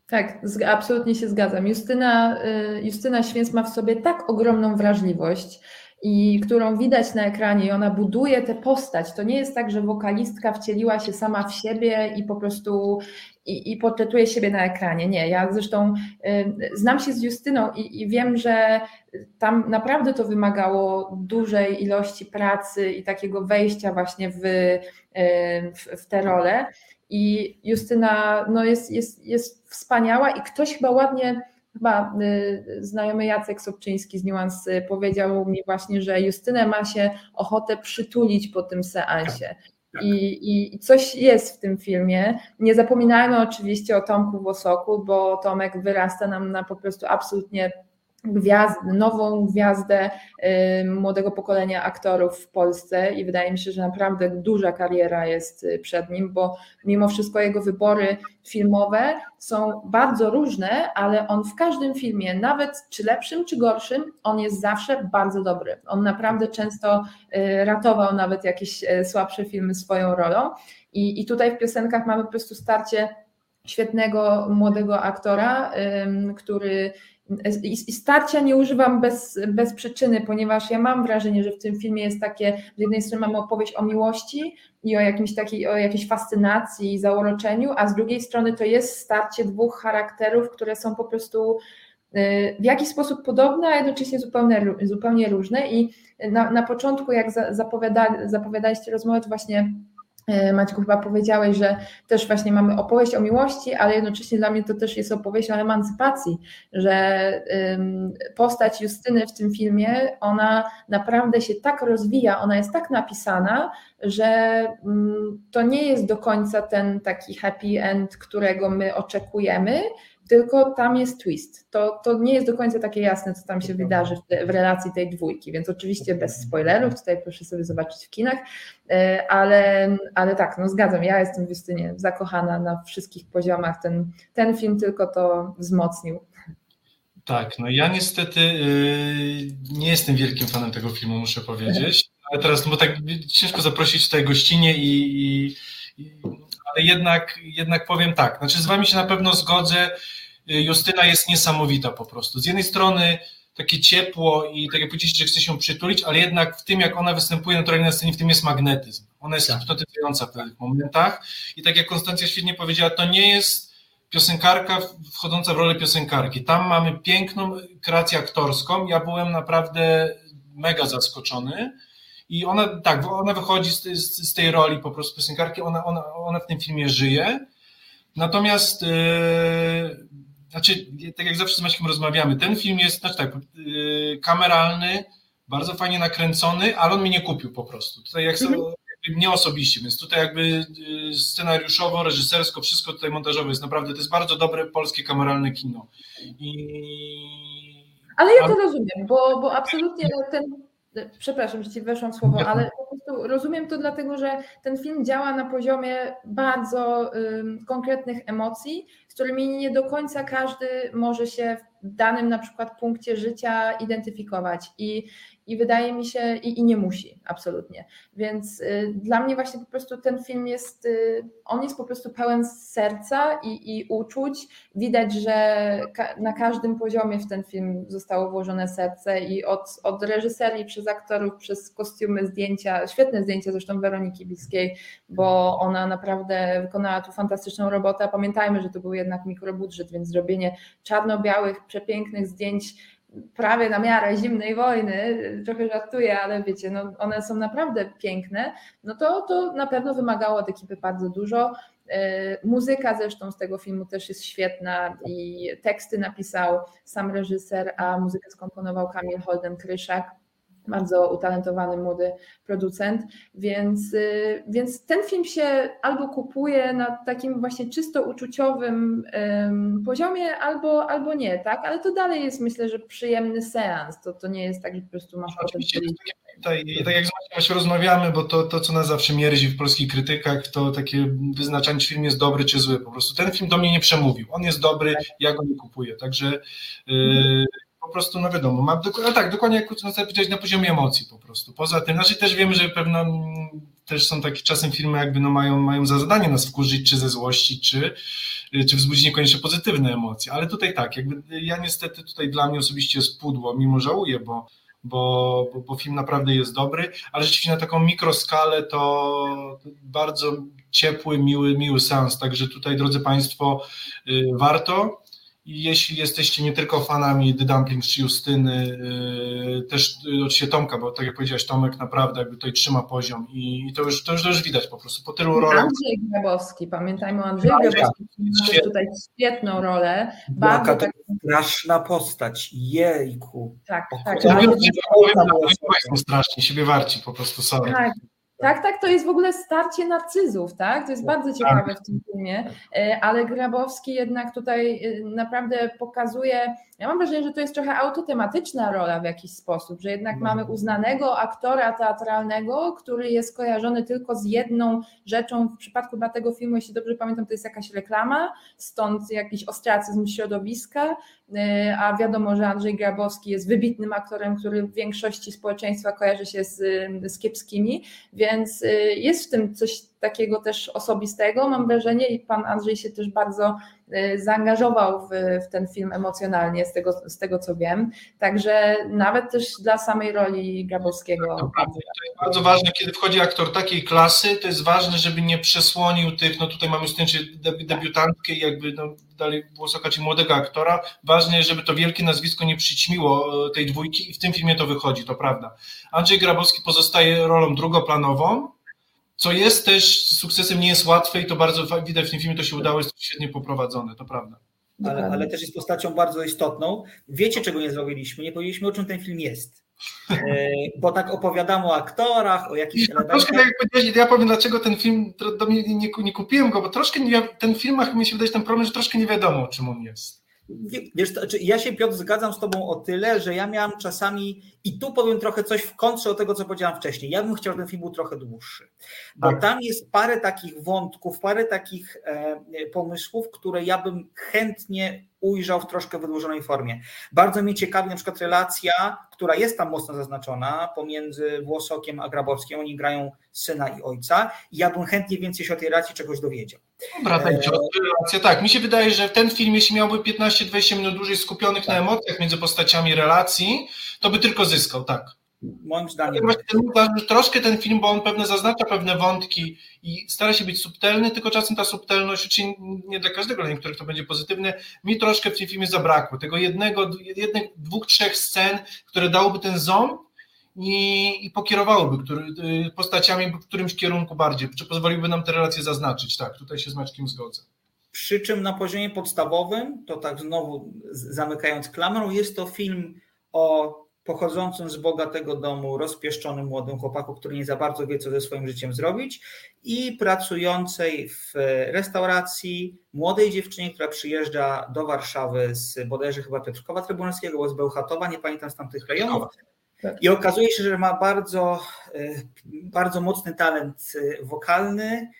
Tak, absolutnie się zgadzam. Justyna, y, Justyna Święc ma w sobie tak ogromną wrażliwość i którą widać na ekranie i ona buduje tę postać. To nie jest tak, że wokalistka wcieliła się sama w siebie i po prostu i, i portretuje siebie na ekranie. Nie, ja zresztą y, znam się z Justyną i, i wiem, że tam naprawdę to wymagało dużej ilości pracy i takiego wejścia właśnie w, y, w, w tę rolę. I Justyna no jest, jest, jest wspaniała i ktoś chyba ładnie chyba y, znajomy Jacek Sobczyński z Niuansy powiedział mi właśnie, że Justynę ma się ochotę przytulić po tym seansie. Tak. I, I coś jest w tym filmie. Nie zapominajmy oczywiście o Tomku Włosoku, bo Tomek wyrasta nam na po prostu absolutnie nową gwiazdę y, młodego pokolenia aktorów w Polsce i wydaje mi się, że naprawdę duża kariera jest y, przed nim, bo mimo wszystko jego wybory filmowe są bardzo różne, ale on w każdym filmie, nawet czy lepszym, czy gorszym, on jest zawsze bardzo dobry. On naprawdę często y, ratował nawet jakieś słabsze filmy swoją rolą i, i tutaj w piosenkach mamy po prostu starcie świetnego młodego aktora, który i, starcia nie używam bez, bez przyczyny, ponieważ ja mam wrażenie, że w tym filmie jest takie, z jednej strony mamy opowieść o miłości i o, jakimś takiej, o jakiejś fascynacji i zauroczeniu, a z drugiej strony to jest starcie dwóch charakterów, które są po prostu y, w jakiś sposób podobne, a jednocześnie zupełnie, zupełnie różne. I na, na początku jak zapowiada, zapowiadaliście rozmowę, to właśnie Maćku, chyba powiedziałeś, że też właśnie mamy opowieść o miłości, ale jednocześnie dla mnie to też jest opowieść o emancypacji, że postać Justyny w tym filmie, ona naprawdę się tak rozwija, ona jest tak napisana, że mm, to nie jest do końca ten taki happy end, którego my oczekujemy, tylko tam jest twist. To, to nie jest do końca takie jasne, co tam się wydarzy w, te, w, relacji tej dwójki, więc oczywiście bez spoilerów, tutaj proszę sobie zobaczyć w kinach, e, ale, ale tak, no zgadzam, ja jestem w Justynie zakochana na wszystkich poziomach, ten, ten film tylko to wzmocnił. Tak, no ja niestety yy, nie jestem wielkim fanem tego filmu, muszę powiedzieć, ale teraz, no bo tak ciężko zaprosić tutaj gościnie i, i, i ale jednak, jednak powiem tak, znaczy z wami się na pewno zgodzę, Justyna jest niesamowita po prostu. Z jednej strony takie ciepło i tak jak powiedzieliście, że chce się przytulić, ale jednak w tym, jak ona występuje naturalnie na scenie, w tym jest magnetyzm. Ona jest tak. hipnotyzująca w pewnych momentach i tak jak Konstancja świetnie powiedziała, to nie jest piosenkarka wchodząca w rolę piosenkarki. Tam mamy piękną kreację aktorską. Ja byłem naprawdę mega zaskoczony. I ona, tak, ona wychodzi z, z, z tej roli po prostu piosenkarki, ona, ona, ona w tym filmie żyje. Natomiast yy, znaczy, tak jak zawsze z Maćkiem rozmawiamy, ten film jest, znaczy tak, yy, kameralny, bardzo fajnie nakręcony, ale on mnie nie kupił po prostu. Tutaj jak mhm. mnie osobiście, więc tutaj jakby yy, scenariuszowo, reżysersko, wszystko tutaj montażowe jest naprawdę, to jest bardzo dobre polskie kameralne kino. I... Ale ja to rozumiem, bo, bo absolutnie ten, przepraszam, że ci weszłam w słowo, ale po prostu rozumiem to dlatego, że ten film działa na poziomie bardzo konkretnych emocji, z którymi nie do końca każdy może się w danym na przykład punkcie życia identyfikować. I i wydaje mi się, i, i nie musi, absolutnie. Więc y, dla mnie właśnie po prostu ten film jest, y, on jest po prostu pełen serca i, i uczuć. Widać, że ka na każdym poziomie w ten film zostało włożone serce i od, od reżyserii, przez aktorów, przez kostiumy, zdjęcia, świetne zdjęcia zresztą Weroniki Biskiej, bo ona naprawdę wykonała tu fantastyczną robotę. Pamiętajmy, że to był jednak mikrobudżet, więc zrobienie czarno-białych, przepięknych zdjęć prawie na miarę zimnej wojny, trochę żartuję, ale wiecie, no one są naprawdę piękne, no to, to na pewno wymagało od ekipy bardzo dużo. E, muzyka zresztą z tego filmu też jest świetna i teksty napisał sam reżyser, a muzykę skomponował Kamil Holden-Kryszak bardzo utalentowany młody producent, więc, y, więc ten film się albo kupuje na takim właśnie czysto uczuciowym um, poziomie, albo, albo nie, tak? Ale to dalej jest myślę, że przyjemny seans. To, to nie jest tak, że po prostu masz Oczywiście, tutaj, tak jak Macią rozmawiamy, bo to, to, co nas zawsze mierzi w polskich krytykach, to takie wyznaczanie, czy film jest dobry, czy zły. Po prostu ten film do mnie nie przemówił. On jest dobry, ja go nie kupuję. Także yy, po prostu, no wiadomo, ma, no tak, dokładnie jak na poziomie emocji po prostu. Poza tym, znaczy też wiemy, że pewno też są takie czasem filmy jakby no mają, mają za zadanie nas wkurzyć, czy ze złości, czy, czy wzbudzić niekoniecznie pozytywne emocje, ale tutaj tak, jakby ja niestety tutaj dla mnie osobiście jest pudło, mimo żałuję, bo bo, bo, bo, film naprawdę jest dobry, ale rzeczywiście na taką mikroskalę to bardzo ciepły, miły, miły sens. Także tutaj, drodzy Państwo, y, warto. I jeśli jesteście nie tylko fanami The Dumplings czy Justyny, yy, też yy, oczywiście Tomka, bo tak jak powiedziałeś, Tomek naprawdę jakby tutaj trzyma poziom i, to, już, to, już, to już widać po prostu po tylu rolach. Andrzej Grabowski, pamiętajmy o Andrzeju Grabowski, który tutaj świetną rolę. Bardzo tak... straszna postać, jejku. Tak, tak. tak. Strasznie, siebie warci po prostu, sorry. Tak. Tak, tak, to jest w ogóle starcie narcyzów, tak? To jest bardzo tak. ciekawe w tym filmie, e, ale Grabowski jednak tutaj e, naprawdę pokazuje, ja mam wrażenie, że to jest trochę autotematyczna rola w jakiś sposób, że jednak mamy uznanego aktora teatralnego, który jest kojarzony tylko z jedną rzeczą. W przypadku dla tego filmu, jeśli dobrze pamiętam, to jest jakaś reklama, stąd jakiś ostracyzm środowiska, e, a wiadomo, że Andrzej Grabowski jest wybitnym aktorem, który w większości społeczeństwa kojarzy się z, z kiepskimi, więc y, jest w tym coś takiego też osobistego, mam wrażenie, i pan Andrzej się też bardzo y, zaangażował w, w, ten film emocjonalnie, z tego, z tego co wiem. Także nawet też dla samej roli Grabowskiego. To jest bardzo ważne, kiedy wchodzi aktor takiej klasy, to jest ważne, żeby nie przesłonił tych, no tutaj mamy zdjęcie debiutantkę i jakby no, dalej było szukać młodego aktora. Ważne żeby to wielkie nazwisko nie przyćmiło e, tej dwójki i w tym filmie to wychodzi, to prawda. Andrzej Grabowski pozostaje rolą drugoplanową, co jest też sukcesem, nie jest łatwe i to bardzo widać w tym filmie, to się udało, jest świetnie poprowadzone, to prawda. Ale, ale, też jest postacią bardzo istotną. Wiecie, czego nie zrobiliśmy? Nie powiedzieliśmy, o czym ten film jest. E, bo tak opowiadamy o aktorach, o jakichś elementach. Troszkę tak jak powiedziałeś, ja powiem, dlaczego ten film, do mnie nie, nie kupiłem go, bo troszkę nie, ten film, mi się wydaje ten problem, że troszkę nie wiadomo, o czym on jest. Wiesz, to, znaczy ja się Piotr zgadzam z Tobą o tyle, że ja miałam czasami, i tu powiem trochę coś w kontrze o tego, co powiedziałam wcześniej. Ja bym chciał, żeby ten film był trochę dłuższy, bo tak. tam jest parę takich wątków, parę takich e, pomysłów, które ja bym chętnie ujrzał w troszkę wydłużonej formie. Bardzo mnie ciekawi na przykład relacja, która jest tam mocno zaznaczona pomiędzy Włosokiem a Grabowskim. Oni grają syna i ojca. I ja bym chętnie więcej się o tej relacji czegoś dowiedział. Dobra, tak, relacja, tak. Mi się wydaje, że ten film, jeśli miałby 15-20 minut dłużej skupionych tak. na emocjach między postaciami relacji, to by tylko zyskał, tak. Moim zdaniem. Ten, troszkę ten film, bo on pewne zaznacza pewne wątki i stara się być subtelny, tylko czasem ta subtelność, czyli nie dla każdego, dla niektórych to będzie pozytywne, mi troszkę w tym filmie zabrakło. Tego jednego, jednych, dwóch, trzech scen, które dałoby ten ząb i, i pokierowałyby który, y, postaciami w którymś kierunku bardziej, czy pozwoliłyby nam te relacje zaznaczyć. Tak, tutaj się z Maćkiem zgodzę. Przy czym na poziomie podstawowym, to tak znowu zamykając klamrą, jest to film o pochodzącym z bogatego domu, rozpieszczonym młodym chłopaku, który nie za bardzo wie, co ze swoim życiem zrobić, i pracującej w restauracji młodej dziewczynie, która przyjeżdża do Warszawy z bodajże chyba Piotrkowa Trybunalskiego, bo z Bełchatowa, nie pamiętam z tamtych rejonów. Tak. I okazuje się, że ma bardzo, e, bardzo mocny talent e, wokalny,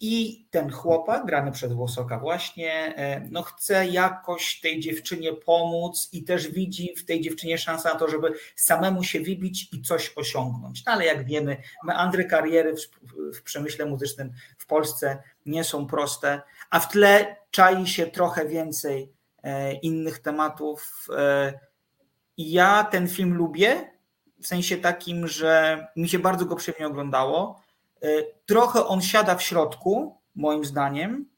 i ten chłopak, grany przez Włosoka właśnie, e, no chce jakoś tej dziewczynie pomóc i też widzi w tej dziewczynie szansę na to, żeby samemu się wybić i coś osiągnąć. No ale jak wiemy, meandry kariery w, w przemyśle muzycznym w Polsce nie są proste, a w tle czai się trochę więcej innych tematów. Ja ten film lubię, w sensie takim, że mi się bardzo go przyjemnie oglądało E, trochę on siada w środku, moim zdaniem.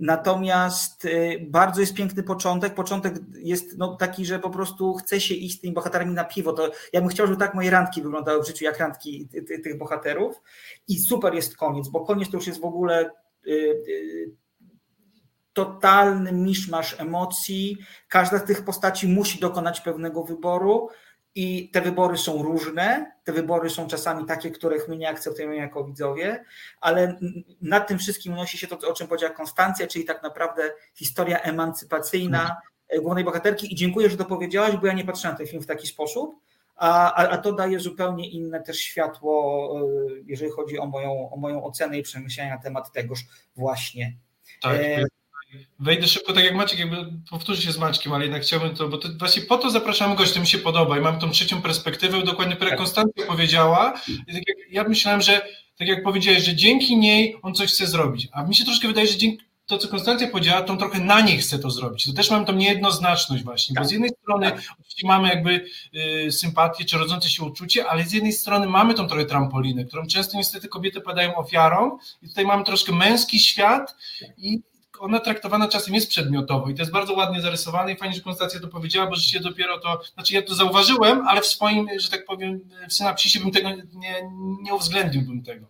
Natomiast e, bardzo jest piękny początek. Początek jest no, taki, że po prostu chce się iść z tymi bohaterami na piwo. To ja bym chciał, żeby tak moje randki wyglądały w życiu, jak randki tych bohaterów. I super jest koniec, bo koniec to już jest w ogóle e, totalny miszmasz emocji. Każda z tych postaci musi dokonać pewnego wyboru. I te wybory są różne, te wybory są czasami takie, których my nie akceptujemy jako widzowie, ale nad tym wszystkim unosi się to, o czym powiedziała Konstancja, czyli tak naprawdę historia emancypacyjna e, głównej bohaterki. I dziękuję, że to powiedziałaś, bo ja nie patrzę na ten film w taki sposób, a, a, a to daje zupełnie inne też światło, e, jeżeli chodzi o moją, o moją ocenę i przemyślenia na temat tegoż właśnie. Tak, e, Wejdę szybko, tak jak Maciek, jakby powtórzę się z Maćkiem, ale jednak chciałbym to, bo to właśnie po to zapraszamy gości, to mi się podoba i mam tą trzecią perspektywę, dokładnie tak jak Konstancja powiedziała. Tak jak, ja myślałem, że tak jak powiedziałeś, że dzięki niej on coś chce zrobić, a mi się troszkę wydaje, że dzięki to, co Konstancja powiedziała, to on trochę na niej chce to zrobić. To też mam tą niejednoznaczność właśnie, tak. bo z jednej strony tak. oczywiście mamy jakby y, sympatię czy rodzące się uczucie, ale z jednej strony mamy tą trochę trampolinę, którą często niestety kobiety padają ofiarą i tutaj mamy troszkę męski świat i ona traktowana czasem jest przedmiotowo i to jest bardzo ładnie zarysowane i fajnie, że Konstancja to powiedziała, bo się dopiero to, znaczy ja to zauważyłem, ale w swoim, że tak powiem, w synapsisie bym tego nie, nie uwzględniłbym tego.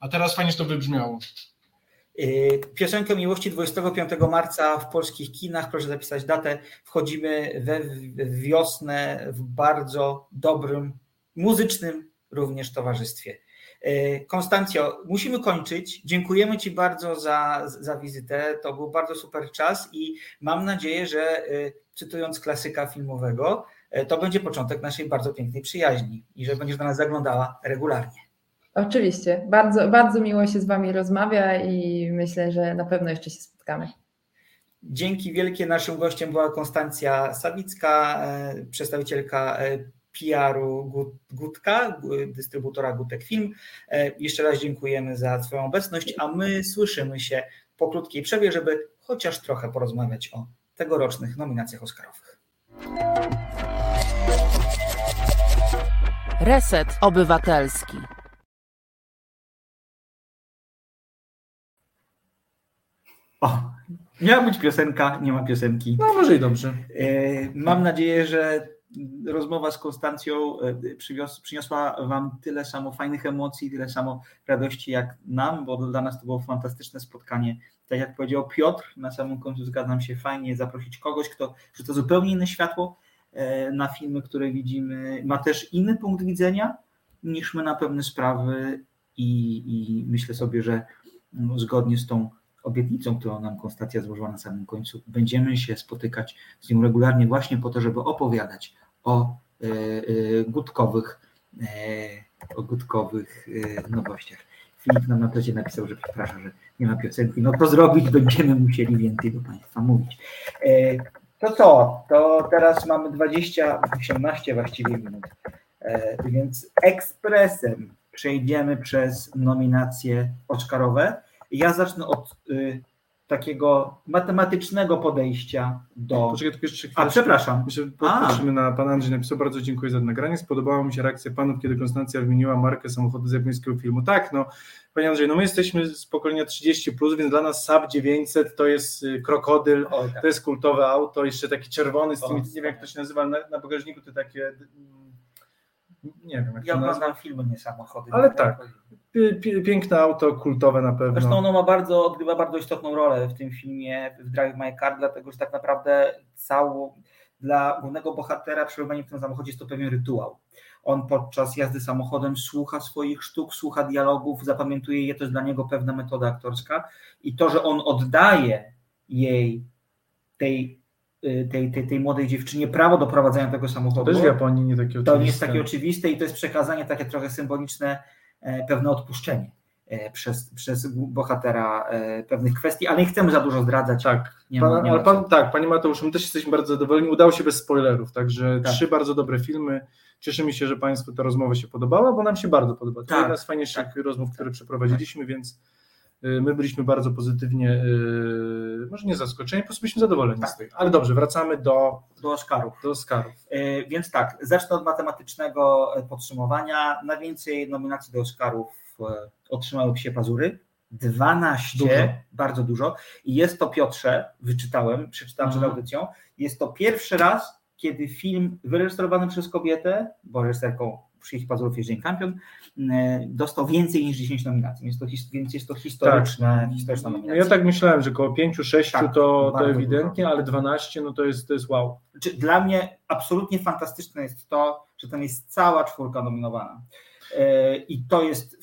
A teraz fajnie, że to wybrzmiało. Y, piosenkę Miłości 25 marca w polskich kinach, proszę zapisać datę. Wchodzimy we wiosnę w bardzo dobrym, muzycznym również towarzystwie. E, Konstancjo, musimy kończyć. Dziękujemy Ci bardzo za, za wizytę. To był bardzo super czas i mam nadzieję, że e, cytując klasyka filmowego, e, to będzie początek naszej bardzo pięknej przyjaźni i że będziesz do nas zaglądała regularnie. Oczywiście. Bardzo, bardzo miło się z Wami rozmawia i myślę, że na pewno jeszcze się spotkamy. Dzięki wielkie. Naszym gościem była Konstancja Sawicka, przedstawicielka PR-u Gutka, dystrybutora Gutek Film. E, jeszcze raz dziękujemy za Twoją obecność, a my słyszymy się po krótkiej przerwie, żeby chociaż trochę porozmawiać o tegorocznych nominacjach Oscarowych. Reset Obywatelski. O, miała być piosenka, nie ma piosenki. No może i dobrze. E, mam nadzieję, że rozmowa z Konstancją e, przyniosła Wam tyle samo fajnych emocji, tyle samo radości jak nam, bo dla nas to było fantastyczne spotkanie. Tak jak powiedział Piotr, na samym końcu zgadzam się, fajnie zaprosić kogoś, kto rzuca zupełnie inne światło e, na filmy, które widzimy, ma też inny punkt widzenia niż my na pewne sprawy i, i myślę sobie, że no, zgodnie z tą obietnicą, którą nam Konstacja złożyła na samym końcu, będziemy się spotykać z nią regularnie właśnie po to, żeby opowiadać o y, y, gutkowych, y, o gutkowych nowościach. Filip nam na to napisał, że przepraszam, że nie ma piosenki. No to zrobić będziemy musieli więcej do Państwa mówić. To co? To teraz mamy 20, 18 właściwie minut. Więc ekspresem przejdziemy przez nominacje Oscarowe. Ja zacznę od y, takiego matematycznego podejścia do. Poczekaj, tylko jeszcze chwilę. A, przepraszam. Jeszcze popatrzymy na Pan Andrzej napisał, bardzo dziękuję za nagranie. Spodobała mi się reakcja Panów, kiedy Konstancja wymieniła markę samochodu z japońskiego filmu. Tak, no, Panie Andrzej, no my jesteśmy z pokolenia 30+, plus, więc dla nas Saab 900 to jest y, krokodyl, tak. to jest kultowe auto, jeszcze taki czerwony z tymi, o, nie wiem jak to się nazywa, na, na bagażniku to takie nie wiem jak Ja oglądam filmy, nie samochody. Ale tak, piękne auto, kultowe na pewno. Zresztą ono ma bardzo, odgrywa bardzo istotną rolę w tym filmie, w Drive My Car, dlatego że tak naprawdę całą, dla głównego bohatera przebywanie w tym samochodzie jest to pewien rytuał. On podczas jazdy samochodem słucha swoich sztuk, słucha dialogów, zapamiętuje je, to jest dla niego pewna metoda aktorska i to, że on oddaje jej tej tej, tej, tej młodej dziewczynie prawo do prowadzenia tego samochodu. To też w Japonii nie takie oczywiste. To nie jest takie oczywiste i to jest przekazanie takie trochę symboliczne, e, pewne odpuszczenie e, przez, przez bohatera e, pewnych kwestii, ale nie chcemy za dużo zdradzać. Tak, nie pan, ma, nie ale pan, tak Panie Mateuszu, my też jesteśmy bardzo zadowoleni. Udało się bez spoilerów, także tak. trzy bardzo dobre filmy. Cieszymy się, że Państwu ta rozmowa się podobała, bo nam się bardzo podoba. To tak, jedna z fajniejszych tak, rozmów, które przeprowadziliśmy, więc Y, my byliśmy bardzo pozytywnie, y, może nie zaskoczeni, po prostu byliśmy zadowoleni tak. z tego. Ale dobrze, wracamy do, do Oscarów. Do Oscarów. Y, więc tak, zacznę od matematycznego podsumowania. Najwięcej nominacji do Oscarów otrzymały Psie Pazury. 12, dużo. bardzo dużo. I jest to, Piotrze, wyczytałem, przeczytałem przed mhm. audycją, jest to pierwszy raz, kiedy film wyreżyserowany przez kobietę, bo reżyserką przyjść pazurów Jane Campion, e, dostał więcej niż 10 nominacji, więc, to, więc jest to historyczne, tak. historyczna nominacja. Ja tak myślałem, że około 5-6 tak, to, to ewidentnie, dużo. ale 12 no to jest, to jest wow. Dla mnie absolutnie fantastyczne jest to, że tam jest cała czwórka nominowana. E, I to jest,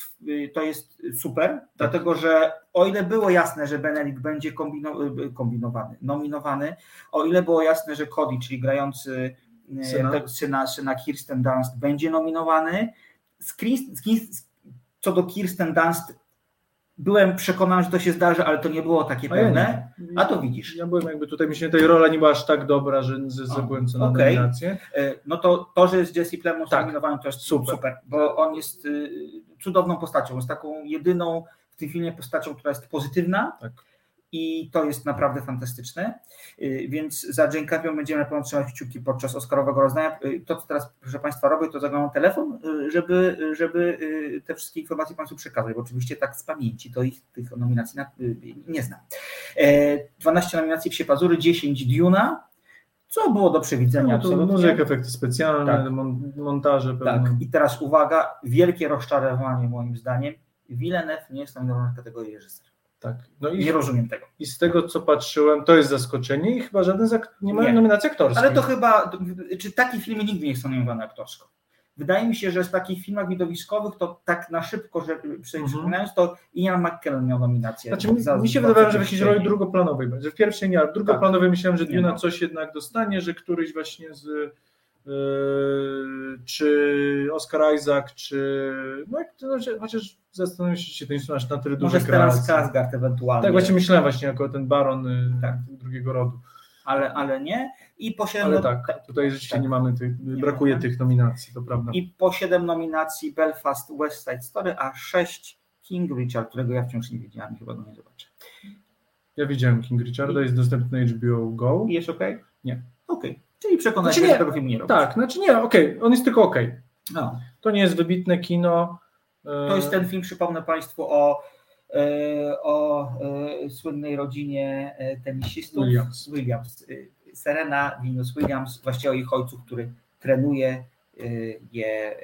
to jest super, tak. dlatego że o ile było jasne, że Benedict będzie kombino, kombinowany, nominowany, o ile było jasne, że Cody, czyli grający syna, syna, syna Kirsten Dunst będzie nominowany. Z, z, co do Kirsten Dunst byłem przekonany, że to się zdarzy, ale to nie było takie pewne. Ja A to widzisz. Ja byłem jakby tutaj, myślę, tej rola nie była aż tak dobra, że byłem co na okay. nominację. E, no to to, że jest Jesse Plemons tak. nominowany, to jest super. super, bo on jest y, cudowną postacią, jest taką jedyną w tym filmie postacią, która jest pozytywna. Tak i to jest naprawdę fantastyczne. Y, więc za Jane Campion będziemy na pewno trzymać kciuki podczas Oscarowego rozdania. Y, to, co teraz, proszę Państwa, robię, to zaglądam telefon, y, żeby, żeby te wszystkie informacje Państwu przekazać, bo oczywiście tak z pamięci to ich tych nominacji nie znam. 12 e, nominacji Psie Pazury, 10 Duna, co było do przewidzenia. No, to muzyka, efekty specjalne, tak. montaże. Tak, i teraz uwaga, wielkie rozczarowanie moim zdaniem. Villeneuve nie jest nominowany w kategorii reżyser. Tak. No i, nie rozumiem tego. I z tego, co patrzyłem, to jest zaskoczenie i chyba żaden nie ma nominacji aktorskiej. Ale to chyba, czy taki filmy nigdy nie są nominowane aktorsko? Wydaje mi się, że z takich filmach widowiskowych to tak na szybko, że przypominając, mhm. to Ian McKellen miał nominację. Znaczy, mi, za, mi się wydawało, że w jakiejś roli drugoplanowej będzie. W pierwszej nie, ale w drugoplanowej tak. myślałem, że Duna coś jednak dostanie, że któryś właśnie z czy Oscar Isaac, czy no, znaczy, chociaż zastanawiam się, czy to na tyle duży Może Stellan Skarsgård ewentualnie. Tak, właśnie myślałem właśnie jako ten baron y, tak. drugiego rodu. Ale, ale nie. I po 7 ale tak, tutaj rzeczywiście tak. nie mamy tych, nie brakuje tych nominacji, to prawda. I po 7 nominacji Belfast West Side Story, a 6 King Richard, którego ja wciąż nie widziałem i chyba go nie zobaczę. Ja widziałem King Richarda, jest dostępny na HBO Go. I jest ok? Nie. Okej. Okay. Czyli przekonać znaczy się, że tego filmu nie robić. Tak, znaczy nie, okej, okay, on jest tylko okej. Okay. No. To nie jest wybitne kino. To jest ten film, przypomnę Państwu, o, e, o e, słynnej rodzinie e, tenisistów. Williams. Williams. Serena Venus Williams, właściwie o ich ojcu, który trenuje je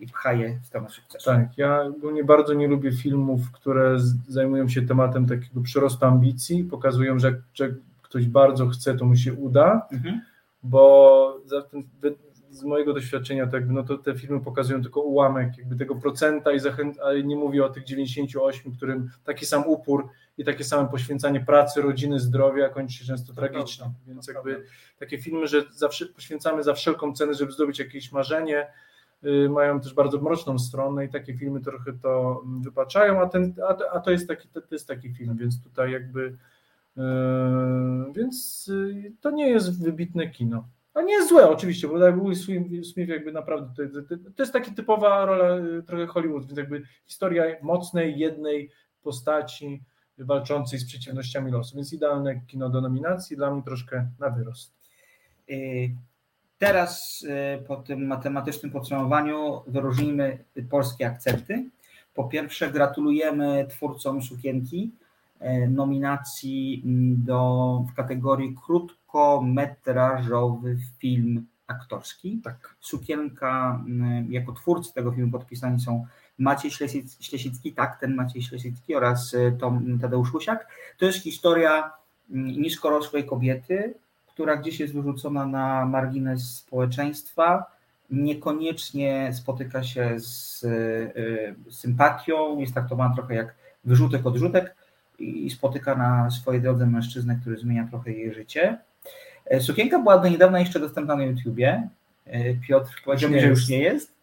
i pcha je w stronę sukcesu. Tak, ja ogólnie bardzo nie lubię filmów, które zajmują się tematem takiego przyrostu ambicji, pokazują, że, że ktoś bardzo chce, to mu się uda, Mhm. Bo z mojego doświadczenia jakby, no to te filmy pokazują tylko ułamek jakby tego procenta i zachęt, ale nie mówię o tych 98, którym taki sam upór i takie same poświęcanie pracy, rodziny, zdrowia kończy się często tragicznie. Więc jakby takie filmy, że zawsze poświęcamy za wszelką cenę, żeby zdobyć jakieś marzenie, y, mają też bardzo mroczną stronę i takie filmy trochę to mm, wypaczają, a, ten, a, to- a to, jest taki, to, to jest taki film, więc tutaj jakby więc y, to nie jest wybitne kino. A nie jest złe oczywiście, bo jakby Will Smith, jakby naprawdę to, to, jest taka typowa rola y, trochę Hollywood, więc jakby historia mocnej, jednej postaci walczącej z przeciwnościami losu, więc idealne kino do nominacji, dla mnie troszkę na wyrost. Y, Teraz po tym matematycznym podsumowaniu wyróżnijmy polskie akcenty. Po pierwsze gratulujemy twórcom Sukienki e, nominacji mm, do, w kategorii krótkometrażowy film aktorski. Tak. Sukienka, mm, jako twórcy tego filmu podpisani są Maciej Ślesic- Ślesicki, tak, ten Maciej Ślesicki oraz y, Tom Tadeusz Husiak. To jest historia mm, niskorosłej kobiety, która gdzieś jest wyrzucona na margines społeczeństwa, niekoniecznie spotyka się z y, sympatią, jest traktowana trochę jak wyrzutek, odrzutek i spotyka na swojej drodze mężczyznę, który zmienia trochę jej życie. E, Sukienka była do niedawna jeszcze dostępna na YouTubie. E, Piotr powiedział mi, że już nie jest.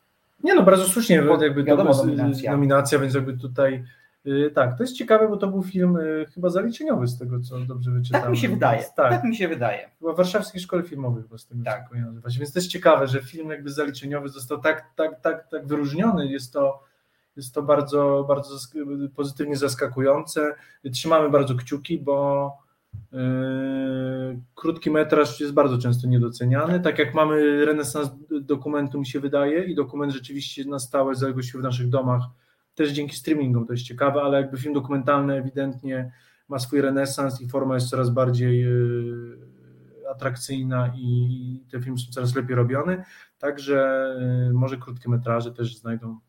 Nie no, bardzo słusznie, Bo jakby wiadomo, to nominacja. nominacja, więc jakby tutaj y, tak, to jest ciekawe, bo to był film y, chyba zaliczeniowy z tego, co dobrze wyczytałem. Tak mi się wydaje. Tak, Tak, mi się wydaje. chyba w Warszawskiej Szkole Filmowej, bo z tego Tak. Właśnie, więc to jest ciekawe, że film jakby zaliczeniowy został tak, tak, tak, tak wyróżniony, jest to jest to bardzo, bardzo pozytywnie zaskakujące. Trzymamy bardzo kciuki, bo yy, krótki metraż jest bardzo często niedoceniany. Tak jak mamy renesans dokumentu, mi się wydaje, i dokument rzeczywiście na stałe zagościł w naszych domach, też dzięki streamingom, to jest ciekawe, ale jakby film dokumentalny ewidentnie ma swój renesans i forma jest coraz bardziej yy, atrakcyjna i te filmy są coraz lepiej robione, także yy, może krótkie metraże też znajdą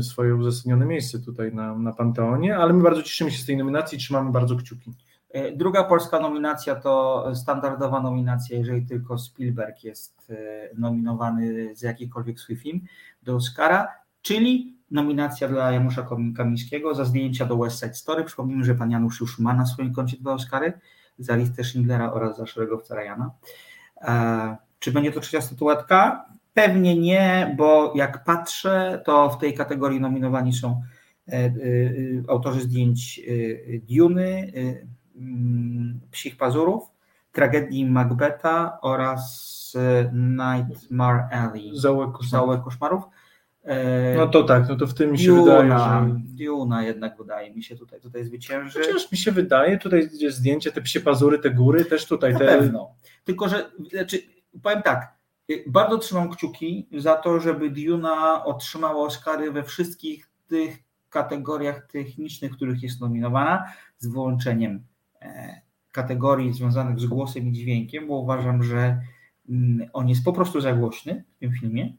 swoje uzasadnione miejsce tutaj na, na Panteonie, ale my bardzo cieszymy się z tej nominacji i trzymamy bardzo kciuki. E, Druga polska nominacja to standardowa nominacja, jeżeli tylko Spielberg jest e, nominowany za jakikolwiek swój film do Oscara, czyli nominacja dla Janusza Kamińskiego za zdjęcia do West Side Story. Przypomnijmy, że pan Janusz już ma na swoim koncie dwa Oscary za listę Schindlera oraz za szeregowca Ryana. E, Czy będzie to trzecia statuetka? Pewnie nie, bo jak patrzę, to w tej kategorii nominowani są e, e, autorzy zdjęć e, Duny, mm, Psich Pazurów, tragedii Macbeta oraz Nightmare Alley, Zaułek koszmarów. Koszmarów. No to tak, no to w tym mi się Duna, wydaje, że... Duna jednak wydaje mi się tutaj, tutaj zwycięży. Chociaż mi się wydaje, tutaj gdzie zdjęcie, te psie pazury, te góry, też tutaj Na te... pewno. Tylko, że znaczy, powiem tak, bardzo trzymam kciuki za to, żeby Duna otrzymała Oscary we wszystkich tych kategoriach technicznych, w których jest nominowana, z wyłączeniem e, kategorii związanych z głosem i dźwiękiem, bo uważam, że mm, on jest po prostu za głośny w tym filmie.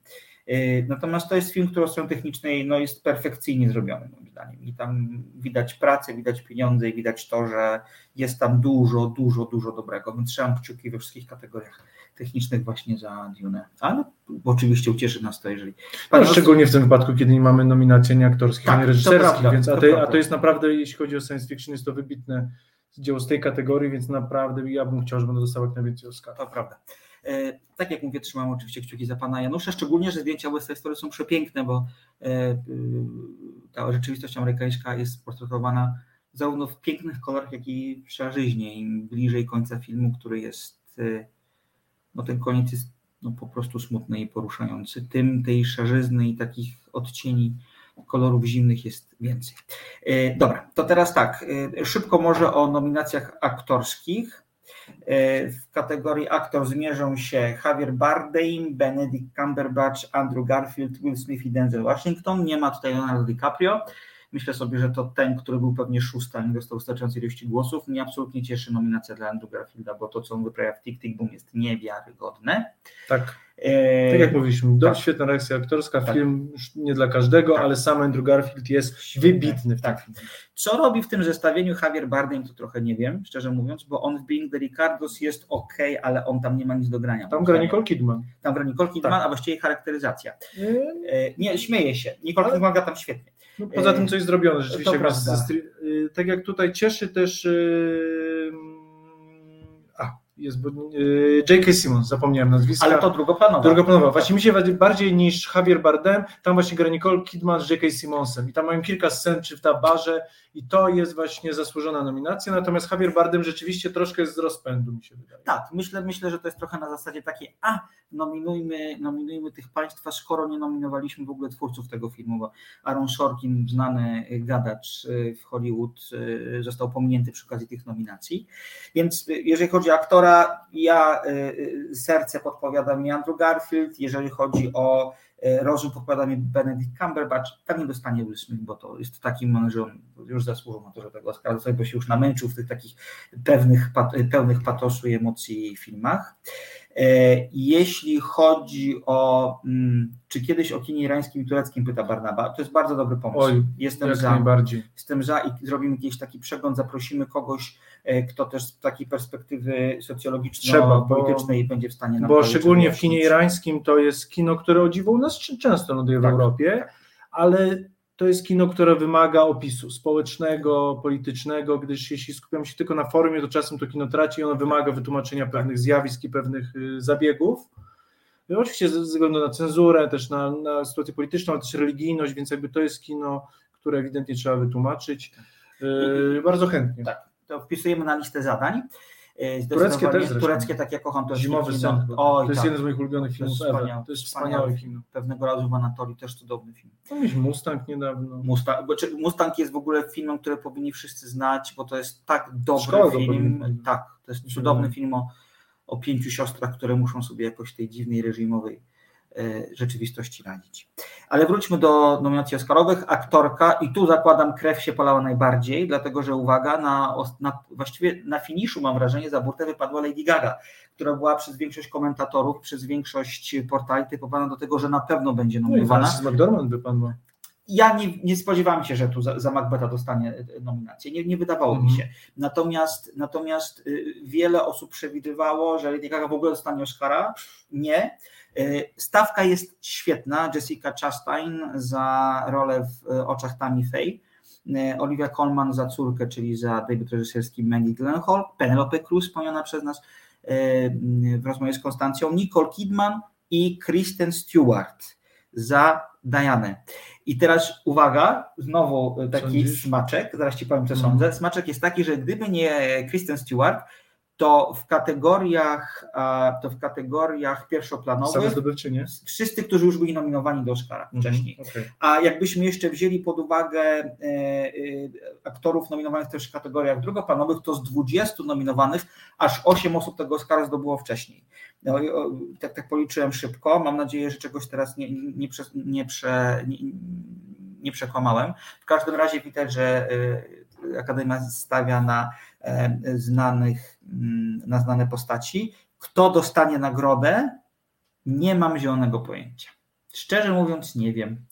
E, Natomiast to jest film, który od strony technicznej no, jest perfekcyjnie zrobiony, moim zdaniem. I tam widać pracę, widać pieniądze i widać to, że jest tam dużo, dużo, dużo dobrego. Więc trzymam kciuki we wszystkich kategoriach technicznych właśnie za Dune. Ale oczywiście ucieszy nas to, jeżeli. No, Pan szczególnie w tym wypadku, kiedy nie mamy nominacji ani aktorskich, Tak, ani reżyserskich, prawda, więc a to a to jest naprawdę, jeśli chodzi o science fiction, jest to wybitne dzieło z tej kategorii, więc naprawdę ja bym chciał, żeby ono dostało jak najwięcej Oscarów. To prawda. E, Tak jak mówię, trzymam oczywiście kciuki za pana Janusza, szczególnie, że zdjęcia West Side Story są przepiękne, bo e, y, ta rzeczywistość amerykańska jest portretowana zarówno w pięknych kolorach, jak i w szarzyźnie. Im bliżej końca filmu, który jest, e, no ten koniec jest no, po prostu smutny i poruszający, tym tej szarzyzny i takich odcieni kolorów zimnych jest więcej. E, Dobra, to teraz tak, e, szybko może o nominacjach aktorskich. E, W kategorii aktor zmierzą się Javier Bardem, Benedict Cumberbatch, Andrew Garfield, Will Smith i Denzel Washington. Nie ma tutaj Leonardo DiCaprio. myślę sobie, że to ten, który był pewnie szósty, a nie dostał wystarczającej ilości głosów. Mnie absolutnie cieszy nominacja dla Andrew Garfielda, bo to, co on wyprawia w Tick Tick Boom jest niewiarygodne. Tak. E, Tak jak mówiliśmy, do, tak. świetna reakcja aktorska, Tak. film nie dla każdego, Tak. ale sam Andrew Garfield jest wybitny w Tak. tak. Co robi w tym zestawieniu Javier Bardem, to trochę nie wiem, szczerze mówiąc, bo on w Being the Ricardos jest ok, ale on tam nie ma nic do grania. Tam gra. Nicole Kidman. Tam gra Nicole Kidman, Tak. a właściwie charakteryzacja. Nie, E, Nie, śmieję się. Nicole Ale- Kidman gra tam świetnie. No, poza E, tym, co jest zrobione, rzeczywiście. to prawda. tak jak tutaj cieszy też. y, A, jest. y, J.K. Simmons, zapomniałem nazwiska. Ale to drugoplanowa. Drugoplanowa. Właśnie mi się bardziej niż Javier Bardem, tam właśnie gra Nicole Kidman z J.K. Simmonsem i tam mają kilka scen czy w tabarze i to jest właśnie zasłużona nominacja, natomiast Javier Bardem rzeczywiście troszkę jest z rozpędu mi się wydaje. Tak, myślę, myślę, że to jest trochę na zasadzie takiej, a nominujmy, nominujmy tych państwa, skoro nie nominowaliśmy w ogóle twórców tego filmu, bo Aaron Sorkin, znany gadacz y, w Hollywood, y, został pominięty przy okazji tych nominacji. Więc jeżeli chodzi o aktora, ja y, y, serce podpowiada mi Andrew Garfield, jeżeli chodzi o y, rozum podpowiada mi Benedict Cumberbatch, pewnie dostanie Will Smith, bo to jest takim, że on już zasłużył na to, że tego Oscara dostać, bo się już namęczył w tych takich pewnych, pełnych patosu i emocji filmach. E, Jeśli chodzi o, mm, czy kiedyś o kinie irańskim i tureckim, pyta Barnaba, to jest bardzo dobry pomysł. Oj, Jestem za, najbardziej. jestem za i zrobimy jakiś taki przegląd, zaprosimy kogoś, kto też z takiej perspektywy socjologiczno-politycznej będzie w stanie nam Bo szczególnie w kinie irańskim to jest kino, które o dziwo u nas często ląduje w Tak. Europie, ale to jest kino, które wymaga opisu społecznego, politycznego, gdyż jeśli skupiamy się tylko na formie, to czasem to kino traci i ono wymaga wytłumaczenia pewnych zjawisk i pewnych y, zabiegów. Oczywiście ze względu na cenzurę, też na, na sytuację polityczną, ale też religijność, więc jakby to jest kino, które ewidentnie trzeba wytłumaczyć. Y, bardzo chętnie. Tak, to wpisujemy na listę zadań. E, Tureckie też. Tureckie, tak jak kocham, to jest Zimowy sen. Oj, to jest tak. jeden z moich ulubionych filmów jest ever. wspaniały- To jest wspaniały film. Pewnego razu w Anatolii też cudowny film. No, mieliśmy Mustang niedawno. Mustang, Mustang jest w ogóle filmem, który powinni wszyscy znać, bo to jest tak dobry film. Tak, to jest cudowny film o, o pięciu siostrach, które muszą sobie jakoś tej dziwnej reżimowej e, rzeczywistości radzić. Ale wróćmy do nominacji Oscarowych. Aktorka, i tu zakładam, krew się polała najbardziej, dlatego że uwaga, na, na, właściwie na finiszu mam wrażenie, za burtę wypadła Lady Gaga, która była przez większość komentatorów, przez większość portali typowana do tego, że na pewno będzie No i nominowana. Francis McDormand wypadła. Ja nie, nie spodziewałem się, że tu za, za Macbeta dostanie e, nominację. Nie, nie wydawało mi Mhm. się. Natomiast, natomiast y, wiele osób przewidywało, że Lady Gaga w ogóle dostanie Oscara. Nie. Y, Stawka jest świetna. Jessica Chastain za rolę w y, oczach Tammy Faye. Y, Olivia Colman za córkę, czyli za debiut reżyserski Maggie Gyllenhaal. Penelope Cruz, wspomniana przez nas w rozmowie z Konstancją. Nicole Kidman i Kristen Stewart za Dianę. I teraz uwaga, znowu taki Sądzisz? smaczek, zaraz ci powiem co Mhm. sądzę. Smaczek jest taki, że gdyby nie Kristen Stewart, to w kategoriach, a, to w kategoriach Same pierwszoplanowych zdobywczynie. wszyscy, którzy już byli nominowani do Oscara wcześniej. Mhm, okej. A jakbyśmy jeszcze wzięli pod uwagę e, e, aktorów nominowanych też w kategoriach drugoplanowych, to z 20 nominowanych aż 8 osób tego Oscara zdobyło wcześniej. No, tak, tak policzyłem szybko. Mam nadzieję, że czegoś teraz nie, nie, prze, nie, prze, nie, nie przekłamałem. W każdym razie widać, że e, Akademia stawia na e, znanych, mm, na znane postaci. Kto dostanie nagrodę? Nie mam zielonego pojęcia. Szczerze mówiąc, nie wiem.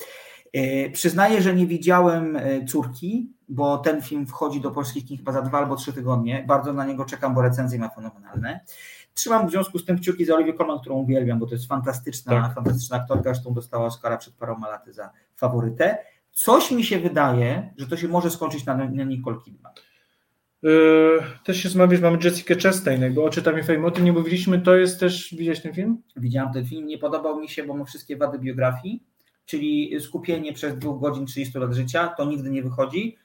E, Przyznaję, że nie widziałem e, córki, bo ten film wchodzi do polskich kin chyba za dwa albo trzy tygodnie. Bardzo na niego czekam, bo recenzje ma fenomenalne. Trzymam w związku z tym kciuki za Olivię Colman, którą uwielbiam, bo to jest fantastyczna, Tak. fantastyczna aktorka, zresztą dostała Oscara przed paroma laty za faworytę. Coś mi się wydaje, że to się może skończyć na, na Nicole Kidman. Yy, też się zmawiasz, mamy Jessica Chastain, jakby oczy tam fame. O tym nie mówiliśmy, to jest też, widziałeś ten film? Widziałem ten film, nie podobał mi się, bo ma wszystkie wady biografii, czyli skupienie przez dwóch godzin 30 lat życia, to nigdy nie wychodzi.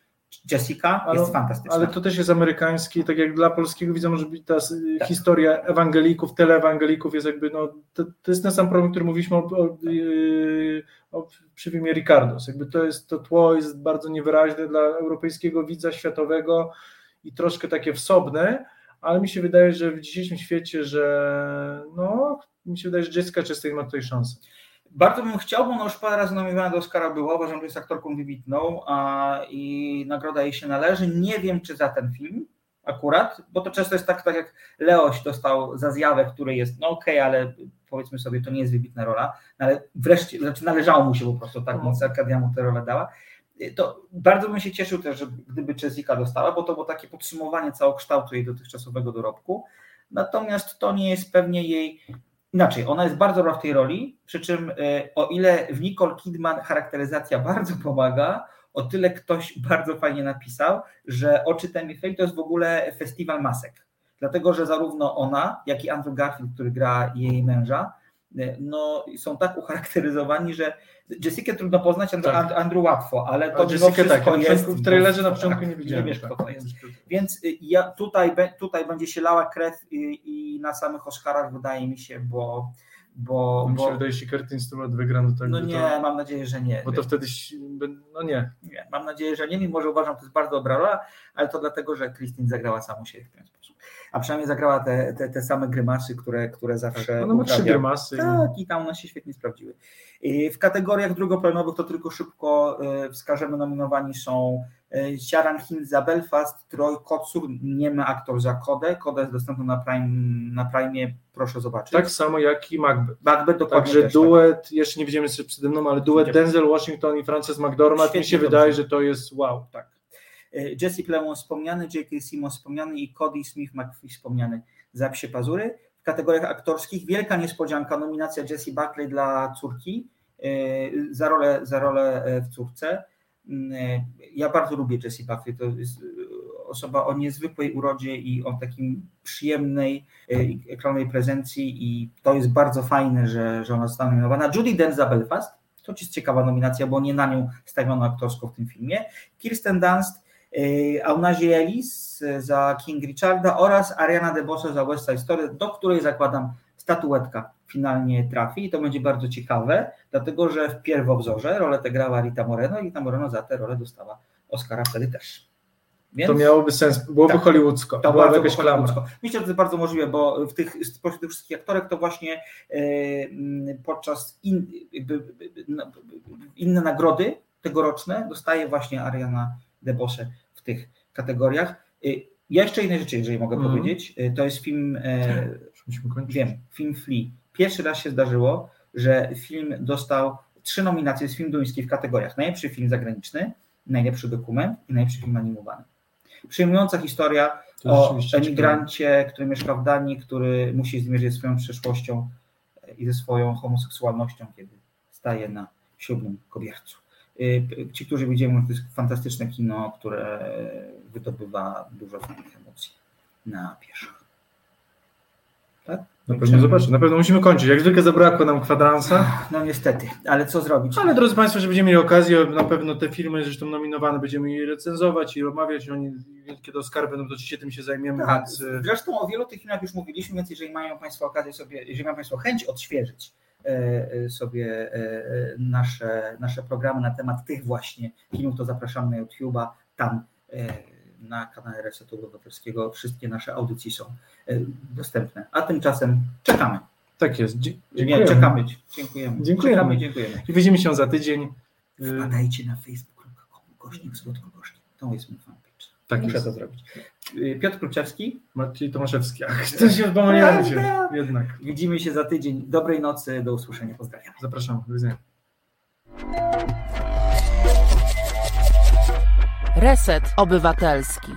Jessica Ale- jest fantastyczna. Ale to też jest amerykański, tak jak dla polskiego widza może być ta Tak. historia ewangelików, teleewangelików jest jakby, no, to, to jest ten sam problem, który mówiliśmy o, o, yy, o przy filmie Ricardos. Jakby to jest, to tło jest bardzo niewyraźne dla europejskiego widza światowego i troszkę takie wsobne, ale mi się wydaje, że w dzisiejszym świecie, że no, mi się wydaje, że Jessica Chastain ma tutaj szansę. Bardzo bym chciał, bo ona już parę razy nominowana do Oscara była, uważam, że jest aktorką wybitną a, i nagroda jej się należy. Nie wiem, czy za ten film akurat, bo to często jest tak, tak jak Leoś dostał za zjawę, który jest, no okej, okay, ale powiedzmy sobie, to nie jest wybitna rola, no ale wreszcie, znaczy należało mu się po prostu tak, więc Arkadia mu tę rolę dała. To bardzo bym się cieszył też, że gdyby Jessica dostała, bo to było takie podsumowanie całokształtu jej dotychczasowego dorobku. Natomiast to nie jest pewnie jej Inaczej, ona jest bardzo dobra w tej roli, przy czym e, o ile w Nicole Kidman charakteryzacja bardzo pomaga, o tyle ktoś bardzo fajnie napisał, że Oczy Tammy Faye to jest w ogóle festiwal masek. Dlatego, że zarówno ona, jak i Andrew Garfield, który gra jej męża, e, no, są tak ucharakteryzowani, że Jessica trudno poznać, Andrew, tak. Andrew łatwo, ale to Jessica tak, jest, w trailerze na początku tak, nie widziałem. Nie wiesz, kto to jest. Więc y, ja, tutaj, tutaj będzie się lała krew i, i na samych Oscarach wydaje mi się, bo bo, mi się wydaje, jeśli Curtin Stewart wygra, no to No nie, to, mam nadzieję, że nie. Bo to wtedy, no nie. Nie, mam nadzieję, że nie, mimo że uważam, że to jest bardzo dobra rola, ale to dlatego, że Christine zagrała samą siebie w ten sposób. A przynajmniej zagrała te, te, te same grymasy, które, które zawsze tak, Ona ma trzy grymasy. Tak, i tam one się świetnie sprawdziły. W kategoriach drugoplanowych to tylko szybko e, wskażemy, nominowani są Ciaran e, Hill za Belfast, Troy Kotsur, niemy aktor za Kodę. Koda jest dostępna na Prime, na Prime, proszę zobaczyć. Tak samo jak i Macbeth. Macbeth dokładnie Także też, duet, tak. jeszcze nie widzimy jeszcze przede mną, ale duet Denzel Washington i Frances McDormand, Świetnie mi się dobrze. wydaje, że to jest wow. Tak. E, Jesse Plemons wspomniany, J.K. Simmons wspomniany i Cody Smith McPhee wspomniany za Psie Pazury. W kategoriach aktorskich wielka niespodzianka, nominacja Jessie Buckley dla córki e, za rolę, za rolę w córce. Mm, ja bardzo lubię Jessie Buckley, to jest osoba o niezwykłej urodzie i o takim przyjemnej ekranowej prezencji i to jest bardzo fajne, że, że ona została nominowana. Judy Dench za Belfast, to jest ciekawa nominacja, bo nie na nią stawiono aktorsko w tym filmie. Kirsten Dunst, Aunazie Ellis za King Richarda oraz Ariana DeBose za West Side Story, do której zakładam statuetka finalnie trafi i to będzie bardzo ciekawe, dlatego że w pierwowzorze rolę tę grała Rita Moreno i Rita Moreno za tę rolę dostała Oscara wtedy też. Więc, to miałoby sens, byłoby tak, hollywoodzko. To byłoby jakaś. Myślę, że to jest bardzo możliwe, bo w tych, spośród tych wszystkich aktorek to właśnie yy, podczas in, jakby, no, inne nagrody tegoroczne dostaje właśnie Ariana DeBose w tych kategoriach. Yy, jeszcze inne rzeczy, jeżeli mogę mm. powiedzieć, yy, to jest film, wiem, film Flea pierwszy raz się zdarzyło, że film dostał trzy nominacje z film duński w kategoriach najlepszy film zagraniczny, najlepszy dokument i najlepszy film animowany. Przyjmująca historia o emigrancie, ciekawe. który mieszka w Danii, który musi zmierzyć swoją przeszłością i ze swoją homoseksualnością, kiedy staje na ślubnym kobiercu. Y, ci, którzy widzieli, to jest fantastyczne kino, które wydobywa dużo fajnych emocji na pieszych. Tak? Na pewno zobaczę, na pewno musimy kończyć. Jak zwykle zabrakło nam kwadransa. No niestety, ale co zrobić? Ale drodzy Państwo, że będziemy mieli okazję, na pewno te filmy zresztą nominowane będziemy je recenzować i omawiać, oni kiedy Oscar będą, to oczywiście tym się zajmiemy. Tak, więc... E, zresztą o wielu tych filmach już mówiliśmy, więc jeżeli mają Państwo okazję sobie, jeżeli mają Państwo chęć odświeżyć sobie nasze, nasze programy na temat tych właśnie filmów, to zapraszamy na YouTube'a, tam na kanale Resetu Obywatelskiego wszystkie nasze audycje są e, dostępne. A tymczasem czekamy. Tak jest. Dziękujemy. Czekamy. Dziękujemy. Dziękujemy. Czekamy, dziękujemy. I widzimy się za tydzień. Wpadajcie na facebook.com gośnik słodko gośnik. To jest mój fanpage. Tak Muszę jest. to zrobić. Y, Piotr Kluczewski. Maciej Tomaszewski. Ach, to się pomyliłem się. Jednak. Widzimy się za tydzień. Dobrej nocy. Do usłyszenia. Pozdrawiam. Zapraszam. Do widzenia. Reset Obywatelski.